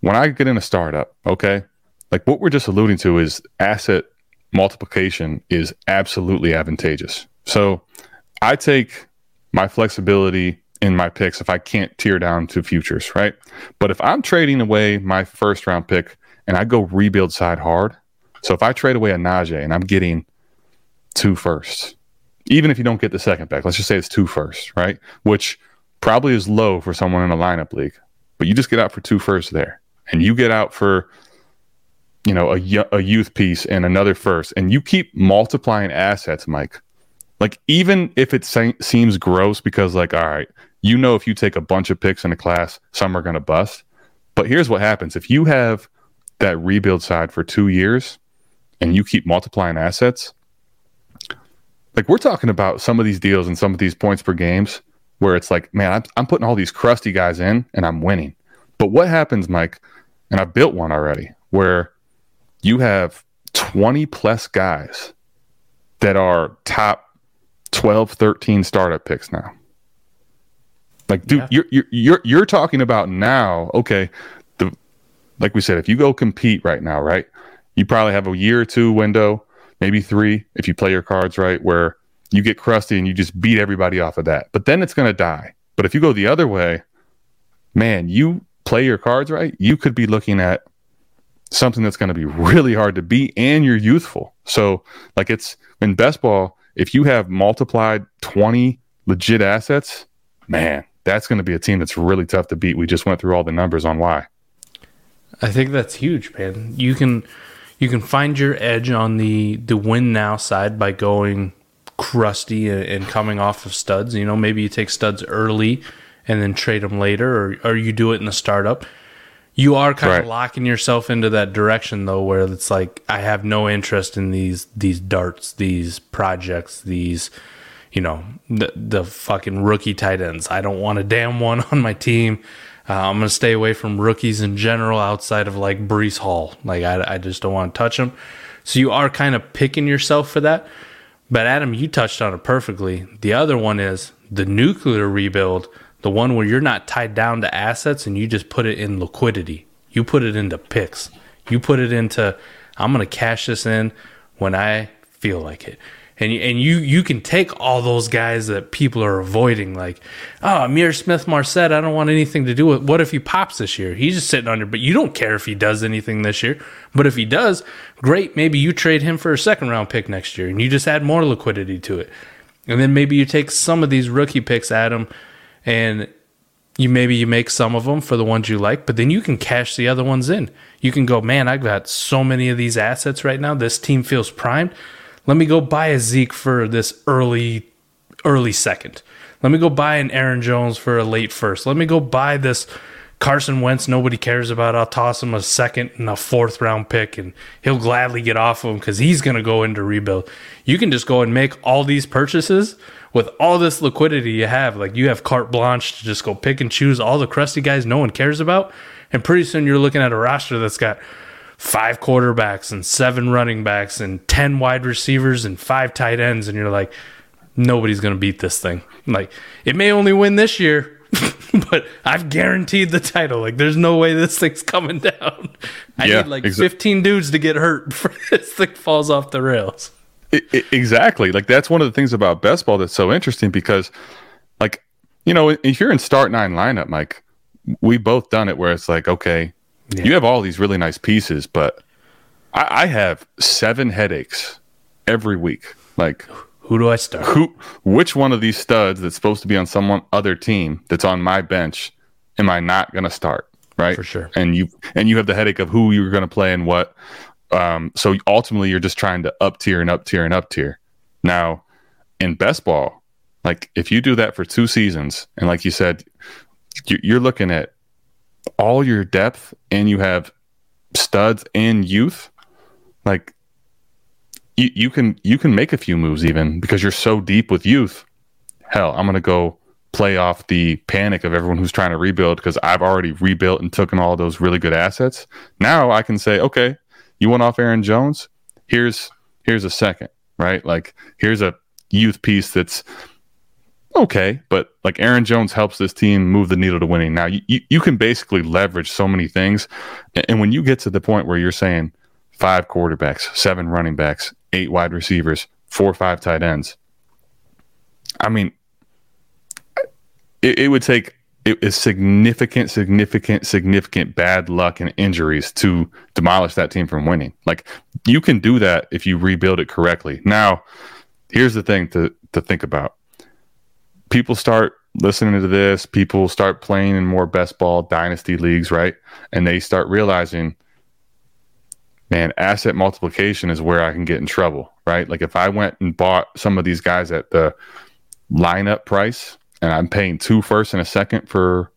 when I get in a startup, okay, like what we're just alluding to is asset multiplication is absolutely advantageous. So I take my flexibility in my picks if I can't tear down to futures, right? But if I'm trading away my first round pick and I go rebuild side hard, so if I trade away a Najee and I'm getting two firsts, even if you don't get the second back, let's just say it's two firsts, right? Which probably is low for someone in a lineup league, but you just get out for two firsts there, and you get out for you know a, a youth piece and another first, and you keep multiplying assets, Mike. Like even if it se- seems gross, because like all right, you know if you take a bunch of picks in a class, some are going to bust. But here's what happens if you have that rebuild side for two years, and you keep multiplying assets like we're talking about some of these deals and some of these points per games where it's like, man, I'm, I'm putting all these crusty guys in and I'm winning. But what happens, Mike? And I've built one already where you have 20 plus guys that are top 12, 13 startup picks now. Like, dude, Yeah. you're, you're you're you're talking about now. Okay, the like we said, if you go compete right now, right, you probably have a year or two window, maybe three, if you play your cards right, where you get crusty and you just beat everybody off of that. But then it's going to die. But if you go the other way, man, you play your cards right, you could be looking at something that's going to be really hard to beat and you're youthful. So, like it's in best ball, if you have multiplied 20 legit assets, man, that's going to be a team that's really tough to beat. We just went through all the numbers on why. I think that's huge, man. You can you can find your edge on the the win now side by going crusty and, coming off of studs. You know, maybe you take studs early and then trade them later, or or you do it in the startup. You are kind Right. of locking yourself into that direction though, where it's like I have no interest in these these darts, these projects, these you know, the the fucking rookie tight ends. I don't want a damn one on my team. Uh, I'm gonna stay away from rookies in general, outside of like Breece Hall. Like I, I just don't want to touch them. So you are kind of picking yourself for that. But Adam, you touched on it perfectly. The other one is the nuclear rebuild, the one where you're not tied down to assets and you just put it in liquidity. You put it into picks. You put it into I'm going to cash this in when I feel like it. And you, and you you can take all those guys that people are avoiding, like, oh, Ihmir Smith Marsette, I don't want anything to do with. What if he pops this year? He's just sitting under, but you don't care if he does anything this year. But if he does, great. Maybe you trade him for a second round pick next year, and you just add more liquidity to it. And then maybe you take some of these rookie picks, Adam, and you maybe you make some of them for the ones you like, but then you can cash the other ones in. You can go, man, I've got so many of these assets right now. This team feels primed. Let me go buy a Zeke for this early, early second. Let me go buy an Aaron Jones for a late first. Let me go buy this Carson Wentz. Nobody cares about. I'll toss him a second and a fourth round pick, and he'll gladly get off of him because he's going to go into rebuild. You can just go and make all these purchases with all this liquidity you have. Like you have carte blanche to just go pick and choose all the crusty guys no one cares about, and pretty soon you're looking at a roster that's got five quarterbacks and seven running backs and 10 wide receivers and five tight ends. And you're like, nobody's going to beat this thing. Like, it may only win this year, but I've guaranteed the title. Like, there's no way this thing's coming down. I Yeah, need like exa- 15 dudes to get hurt before this thing falls off the rails. Exactly. Like that's one of the things about best ball that's so interesting because, like, you know, if you're in start nine lineup, Mike, we both done it where it's like, okay, you have all these really nice pieces, but I, I have seven headaches every week. Like, Who do I start? who, which one of these studs that's supposed to be on someone other team that's on my bench am I not going to start? Right, For sure. And you and you have the headache of who you're going to play and what. Um, so ultimately, you're just trying to up tier and up tier and up tier. Now, in best ball, like if you do that for two seasons, and like you said, you- you're looking at all your depth, and you have studs and youth. Like you, you can you can make a few moves even because you're so deep with youth. Hell, I'm gonna go play off the panic of everyone who's trying to rebuild because I've already rebuilt and taken all those really good assets. Now I can say, okay, you went off Aaron Jones. Here's here's a second, right? Like here's a youth piece that's okay, but like Aaron Jones helps this team move the needle to winning. Now you, you, you can basically leverage so many things. And, and when you get to the point where you're saying five quarterbacks, seven running backs, eight wide receivers, four or five tight ends, I mean, it, it would take it is significant, significant, significant bad luck and injuries to demolish that team from winning. Like you can do that if you rebuild it correctly. Now, here's the thing to to think about. People start listening to this, people start playing in more best ball dynasty leagues, right? And they start realizing man, asset multiplication is where I can get in trouble, right? Like if I went and bought some of these guys at the lineup price and I'm paying two first and a second for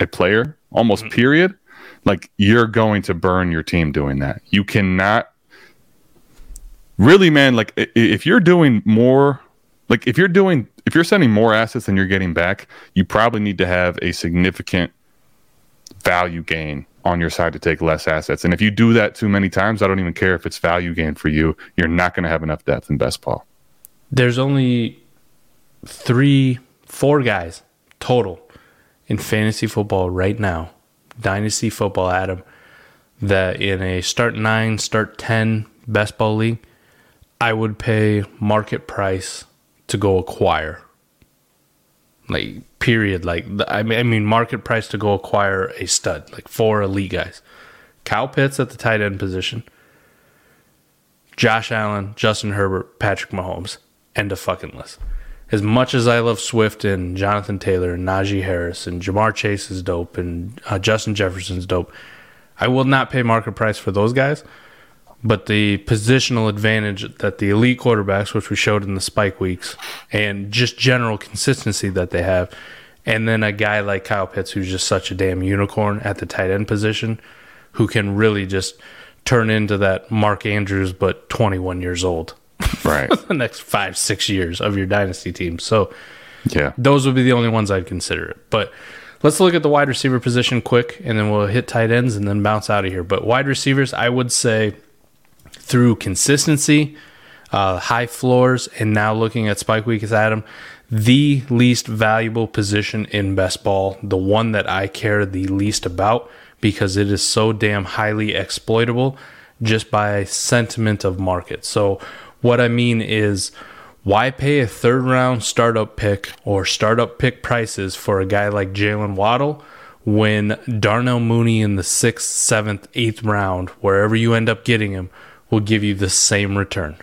a player, almost mm-hmm. period, like you're going to burn your team doing that. You cannot really, man, like if you're doing more, like if you're doing, if you're sending more assets than you're getting back, you probably need to have a significant value gain on your side to take less assets. And if you do that too many times, I don't even care if it's value gain for you. You're not going to have enough depth in best ball. There's only three, four guys total in fantasy football right now, dynasty football, Adam, that in a start nine, start 10 best ball league, I would pay market price to go acquire. Like, period. Like, I mean, market price to go acquire a stud, like four elite guys. Kyle Pitts at the tight end position. Josh Allen, Justin Herbert, Patrick Mahomes. End of fucking list. As much as I love Swift and Jonathan Taylor and Najee Harris and Ja'Marr Chase is dope and uh, Justin Jefferson's dope, I will not pay market price for those guys. But the positional advantage that the elite quarterbacks, which we showed in the spike weeks, and just general consistency that they have, and then a guy like Kyle Pitts, who's just such a damn unicorn at the tight end position, who can really just turn into that Mark Andrews, but 21 years old. Right. the next five, six years of your dynasty team. So yeah. those would be the only ones I'd consider it. But let's look at the wide receiver position quick, and then we'll hit tight ends and then bounce out of here. But wide receivers, I would say through consistency, uh, high floors, and now looking at Spike Week as Adam, the least valuable position in best ball, the one that I care the least about because it is so damn highly exploitable just by sentiment of market. So, what I mean is, why pay a third round startup pick or startup pick prices for a guy like Jalen Waddle when Darnell Mooney in the sixth, seventh, eighth round, wherever you end up getting him, will give you the same return?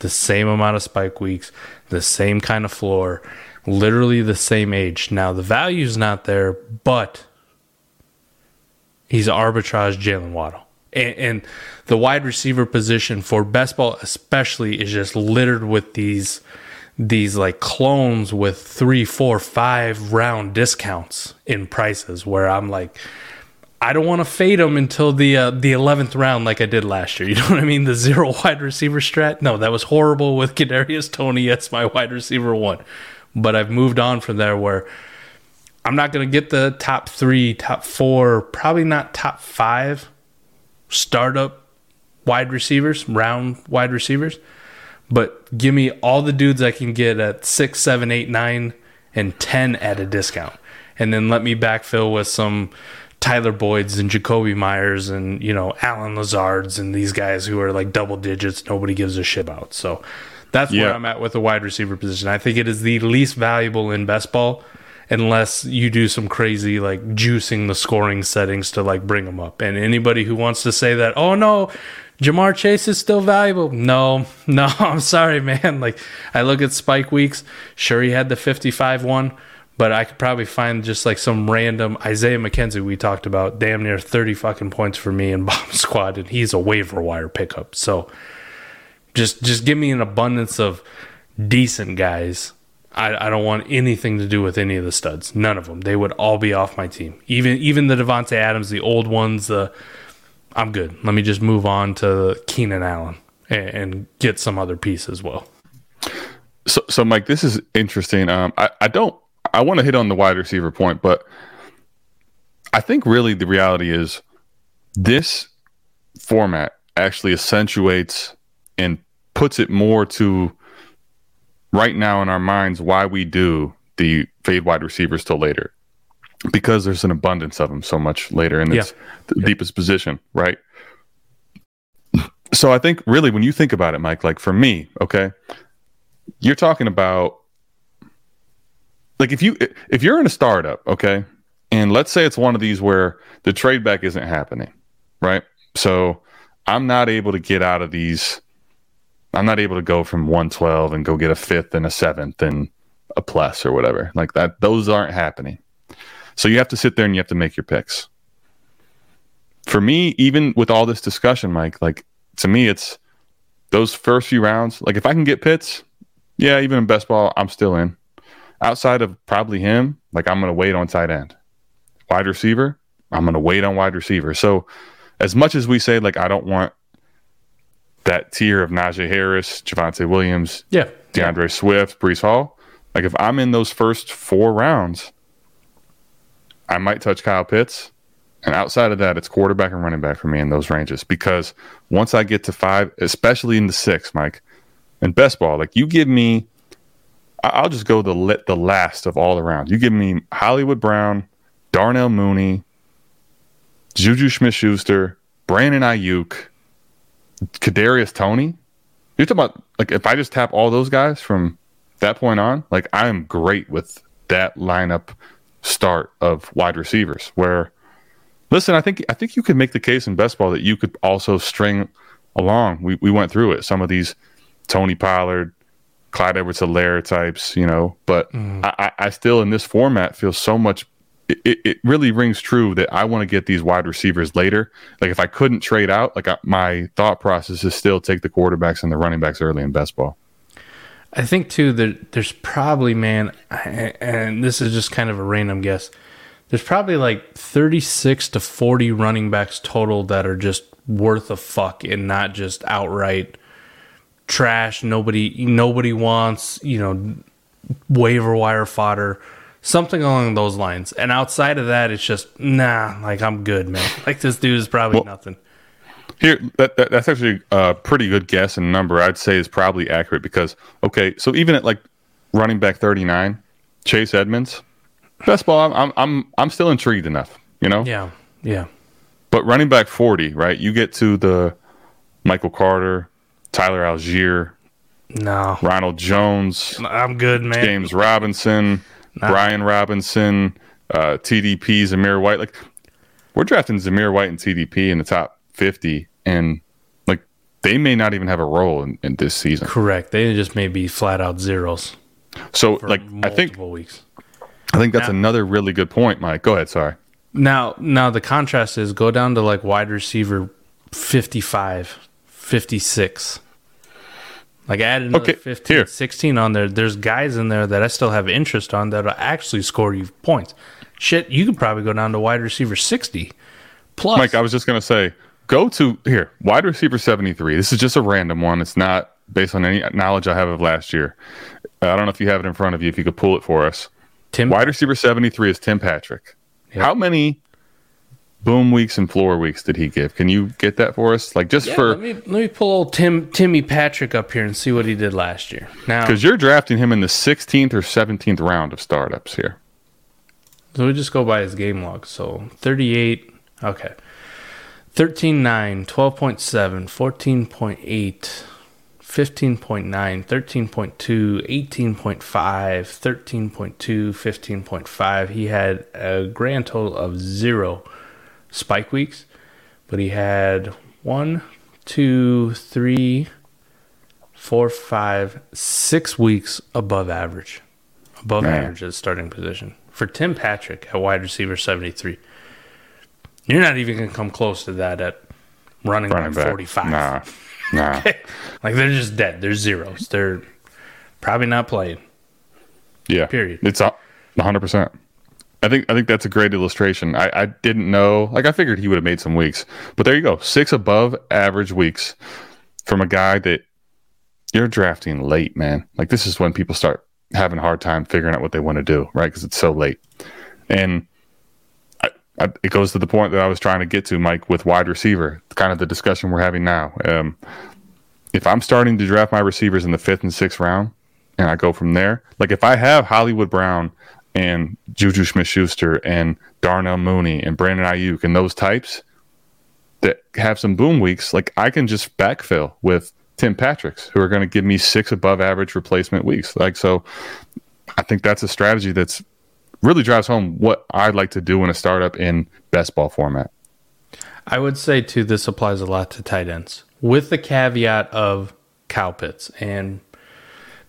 The same amount of spike weeks, the same kind of floor, literally the same age. Now, the value's not there, but he's arbitrage Jalen Waddle. And, and, the wide receiver position for best ball especially is just littered with these these like clones with three, four, five round discounts in prices where I'm like I don't want to fade them until the uh, the eleventh round, like I did last year. You know what I mean? The zero wide receiver strat. No, that was horrible with Kadarius Toney. That's my wide receiver one. But I've moved on from there where I'm not going to get the top three, top four, probably not top five startup wide receivers, round wide receivers. But give me all the dudes I can get at six, seven, eight, nine, and ten at a discount, and then let me backfill with some Tyler Boyd's and Jakobi Meyers and you know Allen Lazard's and these guys who are like double digits nobody gives a shit about. So that's Yeah. where I'm at with the wide receiver position. I think it is the least valuable in best ball unless you do some crazy like juicing the scoring settings to like bring them up. And anybody who wants to say that, oh no, Ja'Marr Chase is still valuable. No, no, I'm sorry, man. Like I look at Spike Weeks, sure he had the 55 one, but I could probably find just like some random Isaiah McKenzie we talked about, damn near 30 fucking points for me in bomb squad, and he's a waiver wire pickup. So just just give me an abundance of decent guys. I, I don't want anything to do with any of the studs. None of them. They would all be off my team. Even even the Davante Adams, the old ones. The I'm good. Let me just move on to Keenan Allen and, and get some other piece as well. So, so Mike, this is interesting. Um, I, I don't, I want to hit on the wide receiver point, but I think really the reality is this format actually accentuates and puts it more to right now in our minds why we do the fade wide receivers till later because there's an abundance of them so much later in its the deepest position, right? So I think really when you think about it, Mike, like for me, okay, you're talking about like if you if you're in a startup, okay, and let's say it's one of these where the trade back isn't happening, right? So I'm not able to get out of these. I'm not able to go from 112 and go get a fifth and a seventh and a plus or whatever like that. Those aren't happening. So you have to sit there and you have to make your picks. For me, even with all this discussion, Mike, like to me, it's those first few rounds. Like if I can get Pitts, yeah, even in best ball, I'm still in. Outside of probably him, like I'm going to wait on tight end. Wide receiver, I'm going to wait on wide receiver. So as much as we say, like, I don't want that tier of Najee Harris, Javonte Williams, Yeah. DeAndre Swift, Breece Hall, like if I'm in those first four rounds, I might touch Kyle Pitts. And outside of that, it's quarterback and running back for me in those ranges because once I get to five, especially in the six, Mike, and best ball, like you give me, I'll just go the the last of all the rounds. You give me Hollywood Brown, Darnell Mooney, Juju Smith Schuster, Brandon Aiyuk, Kadarius Toney. You're talking about like if I just tap all those guys from that point on, like I am great with that lineup start of wide receivers. Where listen, I think I think you could make the case in best ball that you could also string along. We we went through it. Some of these Tony Pollard, Clyde Edwards Helaire types, you know, but mm. I, I, I still in this format feel so much it, it- it really rings true that I want to get these wide receivers later. Like if I couldn't trade out, like I, my thought process is still take the quarterbacks and the running backs early in best ball. I think too that there's probably man, and this is just kind of a random guess. There's probably like 36 to 40 running backs total that are just worth a fuck and not just outright trash. Nobody nobody wants you know waiver wire fodder, something along those lines. And outside of that, it's just nah. Like I'm good, man. Like this dude is probably Well- nothing. Here, that, that, that's actually a pretty good guess and number. I'd say is probably accurate because okay, so even at like running back thirty nine, Chase Edmonds, best ball. I'm I'm I'm, still intrigued enough, you know. Yeah, yeah. But running back forty, right? You get to the Michael Carter, Tyler Allgeier, No, Ronald Jones, I'm good, man. James Robinson, Brian Robinson, uh, TDP, Zamir White. Like we're drafting Zamir White and TDP in the top fifty, and like they may not even have a role in, in this season. Correct. They just may be flat out zeros. So For like I think multiple weeks. I think that's Yeah. another really good point, Mike. Go ahead. Sorry. Now, now the contrast is go down to like wide receiver 55, 56. Like add another Okay, 15, here. 16 on there. There's guys in there that I still have interest on that'll actually score you points. Shit, you could probably go down to wide receiver 60 plus. Mike, I was just gonna say, go to here, wide receiver seventy three. This is just a random one. It's not based on any knowledge I have of last year. Uh, I don't know if you have it in front of you. If you could pull it for us. Tim, Wide receiver seventy three is Tim Patrick. How many boom weeks and floor weeks did he give? Can you get that for us? Like just yeah, for let me let me pull old Tim Timmy Patrick up here and see what he did last year. Now, because you're drafting him in the sixteenth or seventeenth round of startups here. So we just go by his game log. So 38, okay. 13 9, 12.7, 14.8, 15.9, 13.2, 18.5, 13.2, 15.5. He had a grand total of zero spike weeks, but he had one, two, three, four, five, six weeks above average. Above Man. average at starting position. For Tim Patrick at wide receiver 73. You're not even going to come close to that at running, Running back back. 45. Nah, nah. Like they're just dead. They're zeros. They're probably not playing. Yeah. Period. It's a hundred percent. I think I think that's a great illustration. I, I didn't know like I figured he would have made some weeks. But there you go. Six above average weeks from a guy that you're drafting late, man. Like this is when people start having a hard time figuring out what they want to do, right? Because it's so late. And I, it goes to the point that I was trying to get to, Mike, with wide receiver, kind of the discussion we're having now. Um, if I'm starting to draft my receivers in the fifth and sixth round, and I go from there. Like if I have Hollywood Brown and Juju Smith Schuster and Darnell Mooney and Brandon Aiyuk and those types that have some boom weeks, like I can just backfill with Tim Patrick's who are going to give me six above average replacement weeks. Like so I think that's a strategy that's really drives home what I'd like to do in a startup in best ball format. I would say too this applies a lot to tight ends, with the caveat of Kyle Pitts and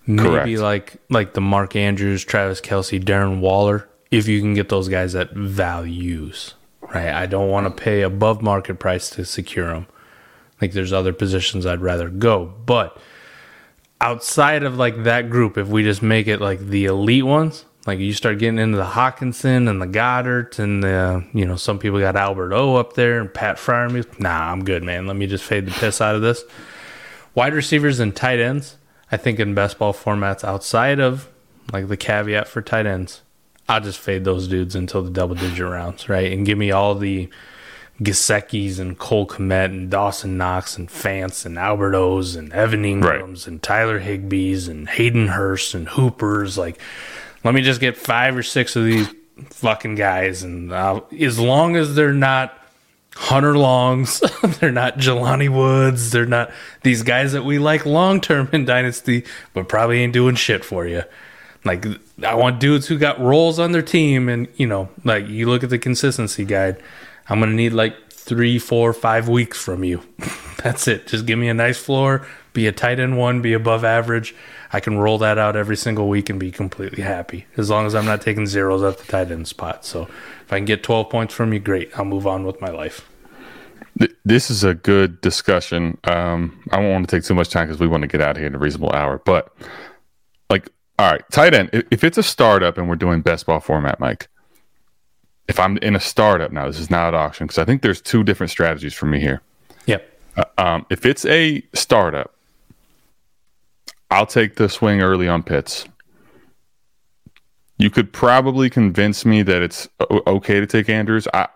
maybe Correct. like like the Mark Andrews, Travis Kelce, Darren Waller. If you can get those guys at values, right? I don't want to pay above market price to secure them. Like there's other positions I'd rather go, but outside of like that group, if we just make it like the elite ones, like you start getting into the Hockenson and the Goddard and the, you know, some people got Albert O up there and Pat Freiermuth. Nah, I'm good, man. Let me just fade the piss out of this. Wide receivers and tight ends, I think in best ball formats outside of like the caveat for tight ends, I'll just fade those dudes until the double digit rounds, right? And give me all the Gesicki's and Cole Kmet and Dawson Knox and Fance and Albert O's and Evan Engrams and Tyler Higbee's and Hayden Hurst and Hoopers. Like, let me just get five or six of these fucking guys. And I'll, as long as they're not Hunter Longs, they're not Jelani Woods, they're not these guys that we like long term in Dynasty, but probably ain't doing shit for you. Like I want dudes who got roles on their team, and you know, like you look at the consistency guide. I'm gonna need like three, four, five weeks from you. That's it. Just give me a nice floor. Be a tight end one. Be above average. I can roll that out every single week and be completely happy as long as I'm not taking zeros at the tight end spot. So if I can get 12 points from you, great. I'll move on with my life. This is a good discussion. Um, I don't want to take too much time because we want to get out of here in a reasonable hour. But like, all right, tight end. If, it's a startup and we're doing best ball format, Mike. If I'm in a startup now, this is not at auction because I think there's two different strategies for me here. Yep. Um, if it's a startup, I'll take the swing early on Pitts. You could probably convince me that it's okay to take Andrews. I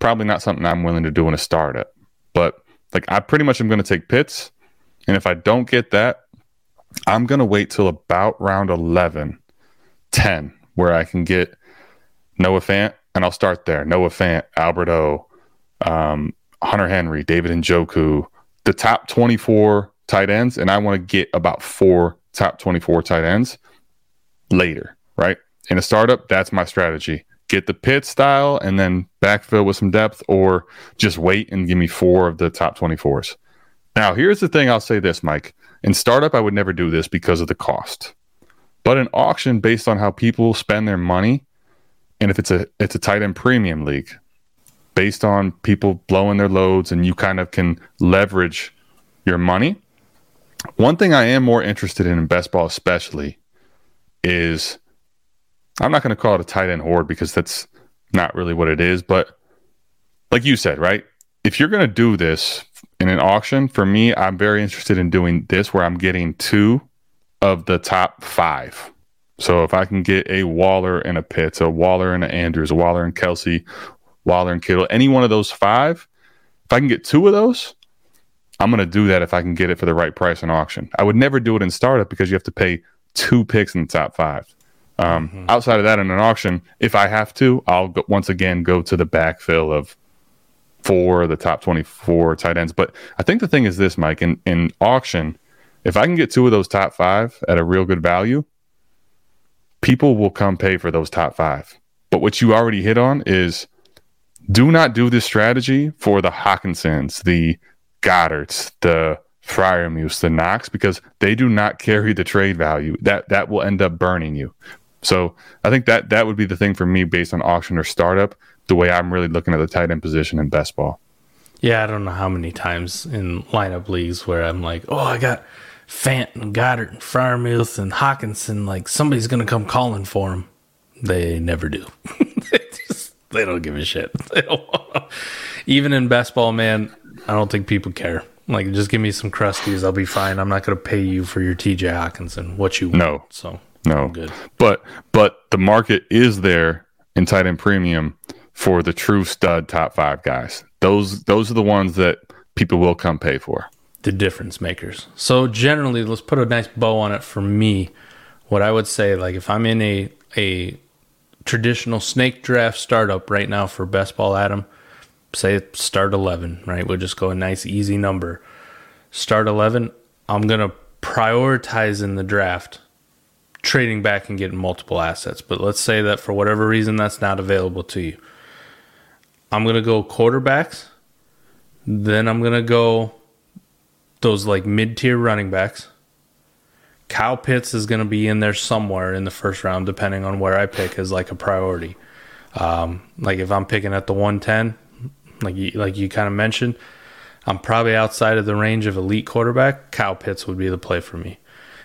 probably not something I'm willing to do in a startup, but like I pretty much am going to take Pitts, and if I don't get that, I'm going to wait till about round 11, 10, where I can get Noah Fant, and I'll start there. Noah Fant, Alberto, um, Hunter Henry, David Njoku, the top 24 tight ends, and I want to get about four top 24 tight ends later, right? In a startup, that's my strategy. Get the pit style and then backfill with some depth, or just wait and give me four of the top 24s. Now, here's the thing I'll say this, Mike. In startup, I would never do this because of the cost. But in auction, based on how people spend their money, and if it's a it's a tight end premium league, based on people blowing their loads and you kind of can leverage your money. One thing I am more interested in in best ball, especially, is I'm not going to call it a tight end horde because that's not really what it is. But like you said, right? If you're going to do this in an auction, for me, I'm very interested in doing this where I'm getting two of the top five. So if I can get a Waller and a Pitts, a Waller and an Andrews, a Waller and Kelce, Waller and Kittle, any one of those five, if I can get two of those, I'm going to do that if I can get it for the right price in auction. I would never do it in startup because you have to pay two picks in the top five. Um, mm-hmm. Outside of that, in an auction, if I have to, I'll go, once again go to the backfill of four of the top 24 tight ends. But I think the thing is this, Mike, in, in auction, if I can get two of those top five at a real good value, people will come pay for those top five. But what you already hit on is do not do this strategy for the Hockensons, the Goederts, the Freiermuths, the Knox, because they do not carry the trade value. That that will end up burning you. So I think that that would be the thing for me based on auction or startup, the way I'm really looking at the tight end position in best ball. Yeah, I don't know how many times in lineup leagues where I'm like, oh, I got Fant and Goedert and Freiermuth and Hockenson. Like somebody's gonna come calling for him. They never do. they, just, they don't give a shit. Even in best ball, man, I don't think people care. Like, just give me some crusties. I'll be fine. I'm not going to pay you for your TJ Hockenson. What you want. No. So no. I'm good. But but the market is there in tight end premium for the true stud top five guys. Those those are the ones that people will come pay for. The difference makers. So generally, let's put a nice bow on it for me. What I would say, like if I'm in a a traditional snake draft startup right now for best ball Adam, say start 11, right? We'll just go a nice easy number. Start 11, I'm going to prioritize in the draft trading back and getting multiple assets. But let's say that for whatever reason that's not available to you. I'm going to go quarterbacks. Then I'm going to go those like mid tier running backs. Kyle Pitts is going to be in there somewhere in the first round, depending on where I pick as like a priority. Um, like if I'm picking at the 110, like you, like you kind of mentioned, I'm probably outside of the range of elite quarterback. Kyle Pitts would be the play for me.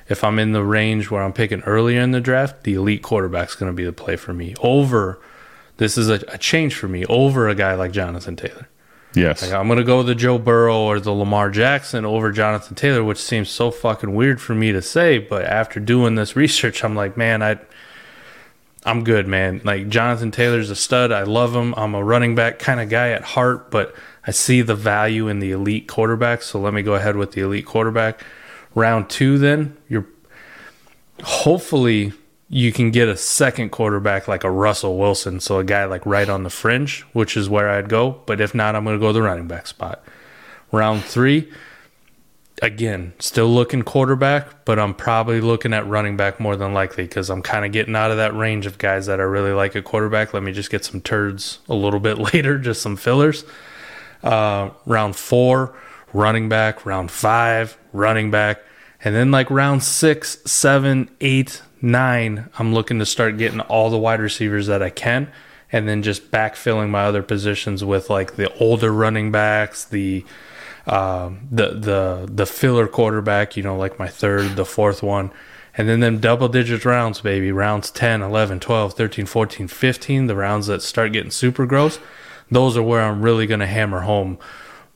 If I'm in the range where I'm picking earlier in the draft, the elite quarterback's going to be the play for me. Over, this is a, a, change for me over a guy like Jonathan Taylor. Yes, like I'm going to go the Joe Burrow or the Lamar Jackson over Jonathan Taylor, which seems so fucking weird for me to say. But after doing this research, I'm like, man, I I'm good, man. Like Jonathan Taylor's a stud. I love him. I'm a running back kind of guy at heart, but I see the value in the elite quarterback. So let me go ahead with the elite quarterback. Round two, then you're hopefully you can get a second quarterback like a Russell Wilson. So a guy like right on the fringe, which is where I'd go. But if not, I'm going to go the running back spot. Round three, again, still looking quarterback, but I'm probably looking at running back more than likely because I'm kind of getting out of that range of guys that I really like at quarterback. Let me just get some turds a little bit later, just some fillers. Uh, round four, running back. Round five, running back. And then like round six, seven, eight, nine, I'm looking to start getting all the wide receivers that I can. And then just backfilling my other positions with like the older running backs, the um, the the the filler quarterback, you know, like my third, the fourth one. And then them double digit rounds, baby, rounds 10, 11, 12, 13, 14, 15, the rounds that start getting super gross. Those are where I'm really going to hammer home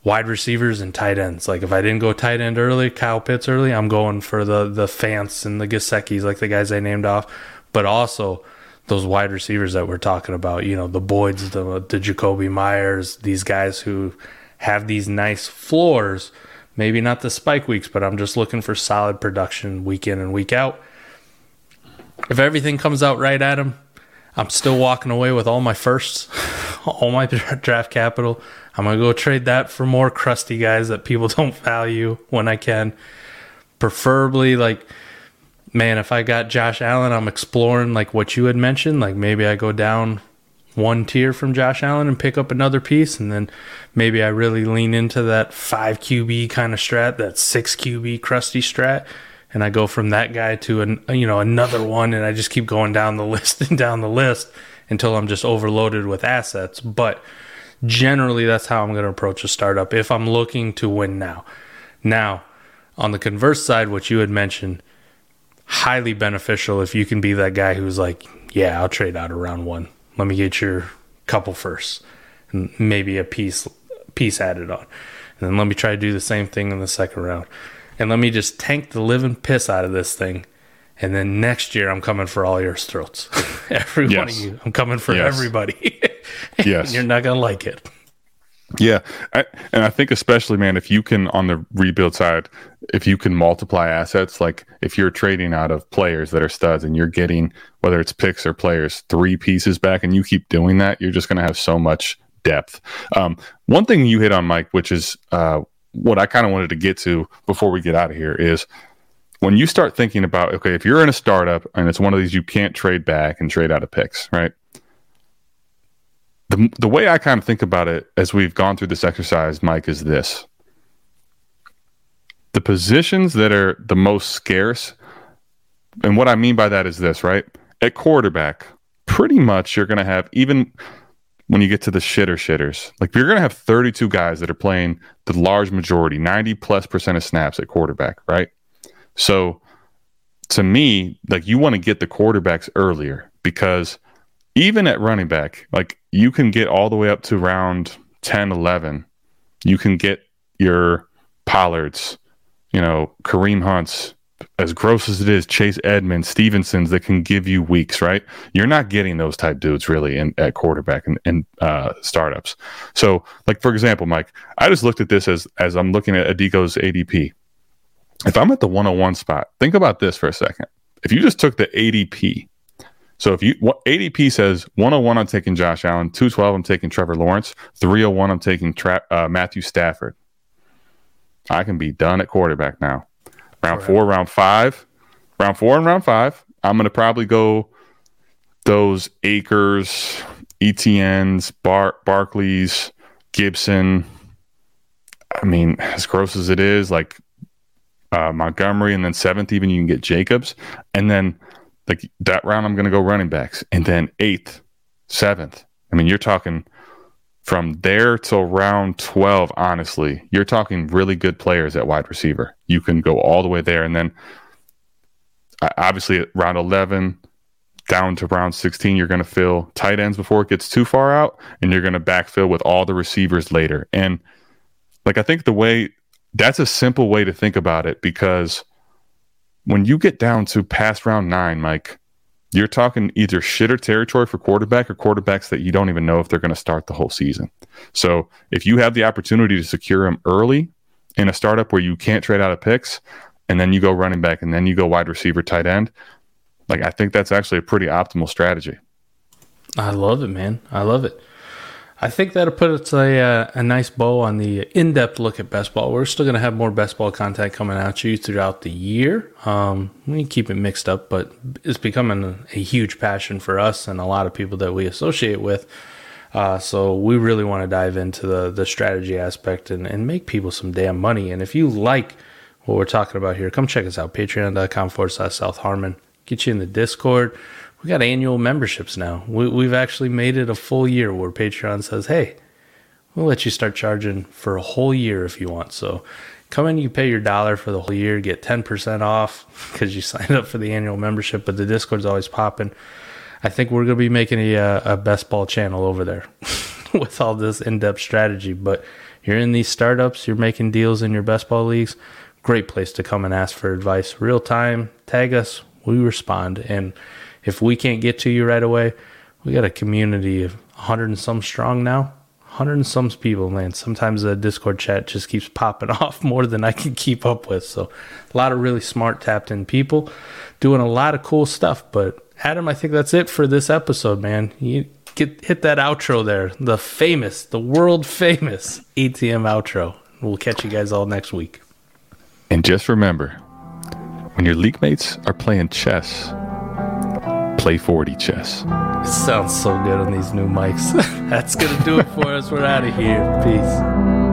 wide receivers and tight ends. Like if I didn't go tight end early, Kyle Pitts early, I'm going for the the Fants and the Gesicki's, like the guys I named off. But also those wide receivers that we're talking about, you know, the Boyds, the the Jakobi Meyers, these guys who have these nice floors. Maybe not the spike weeks, but I'm just looking for solid production week in and week out. If everything comes out right, Adam, I'm still walking away with all my firsts, all my draft capital. I'm gonna go trade that for more crusty guys that people don't value when I can. Preferably, like, man, if I got Josh Allen, I'm exploring like what you had mentioned. Like maybe I go down one tier from Josh Allen and pick up another piece, and then maybe I really lean into that five QB kind of strat, that six QB crusty strat, and I go from that guy to an you know another one, and I just keep going down the list and down the list until I'm just overloaded with assets. But generally, that's how I'm going to approach a startup if I'm looking to win now. Now, on the converse side, what you had mentioned, highly beneficial if you can be that guy who's like, yeah, I'll trade out around one let me get your couple first, and maybe a piece piece added on, and then let me try to do the same thing in the second round, and let me just tank the living piss out of this thing. And then next year, I'm coming for all your throats. Every yes. one of you. I'm coming for yes. everybody. yes. You're not going to like it. Yeah, I, and I think especially, man, if you can on the rebuild side, if you can multiply assets, like if you're trading out of players that are studs and you're getting whether it's picks or players three pieces back, and you keep doing that, you're just going to have so much depth. Um, one thing you hit on, Mike, which is uh, what I kind of wanted to get to before we get out of here, is when you start thinking about okay, if you're in a startup and it's one of these you can't trade back and trade out of picks, right? The the way I kind of think about it as we've gone through this exercise, Mike, is this: the positions that are the most scarce, and what I mean by that is this, right? At quarterback, pretty much you're going to have even when you get to the shitter shitters, like you're going to have 32 guys that are playing the large majority, 90 plus percent of snaps at quarterback, right? So to me, like you want to get the quarterbacks earlier because even at running back, like you can get all the way up to round 10, 11. You can get your Pollards, you know, Kareem Hunts, as gross as it is, Chase Edmonds, Stevensons that can give you weeks, right? You're not getting those type dudes really in at quarterback and, and uh, startups. So, like for example, Mike, I just looked at this as as I'm looking at Adigo's ADP. If I'm at the 101 spot, think about this for a second. If you just took the ADP so if you what ADP says 101, I'm taking Josh Allen. 212, I'm taking Trevor Lawrence. 301, I'm taking Tra- uh, Matthew Stafford. I can be done at quarterback now. Round four, round five, round four and round five. I'm going to probably go those Akers, ETNs, Bar- Barkleys, Gibson. I mean, as gross as it is, like uh, Montgomery, and then seventh, even you can get Jacobs, and then like that round, I'm going to go running backs, and then eighth, seventh. I mean, you're talking from there till round 12. Honestly, you're talking really good players at wide receiver. You can go all the way there, and then obviously at round 11 down to round 16, you're going to fill tight ends before it gets too far out, and you're going to backfill with all the receivers later. And like I think the way that's a simple way to think about it because when you get down to past round nine, Mike, you're talking either shitter territory for quarterback or quarterbacks that you don't even know if they're going to start the whole season. So if you have the opportunity to secure them early in a startup where you can't trade out of picks, and then you go running back, and then you go wide receiver, tight end, like I think that's actually a pretty optimal strategy. I love it, man. I love it. I think that'll put a, uh, a nice bow on the in depth look at best ball. We're still going to have more best ball content coming at you throughout the year. Um, we keep it mixed up, but it's becoming a, a, huge passion for us and a lot of people that we associate with. Uh, so we really want to dive into the, the strategy aspect and, and make people some damn money. And if you like what we're talking about here, come check us out. Patreon.com forward slash South Harmon. Get you in the Discord we got annual memberships now. We, we've actually made it a full year where Patreon says, hey, we'll let you start charging for a whole year if you want. So come in, you pay your dollar for the whole year, get 10% off because you signed up for the annual membership, but the Discord's always popping. I think we're going to be making a, a best ball channel over there with all this in depth strategy, but you're in these startups, you're making deals in your best ball leagues, great place to come and ask for advice. Real time, tag us, we respond. And if we can't get to you right away, we got a community of 100 and some strong now. 100 and some people, man. Sometimes the Discord chat just keeps popping off more than I can keep up with. So, a lot of really smart, tapped in people doing a lot of cool stuff. But, Adam, I think that's it for this episode, man. You get hit that outro there, the famous, the world famous ATM outro. We'll catch you guys all next week. And just remember, when your league mates are playing chess, play 4D chess. It sounds so good on these new mics. That's going to do it for us. We're out of here. Peace.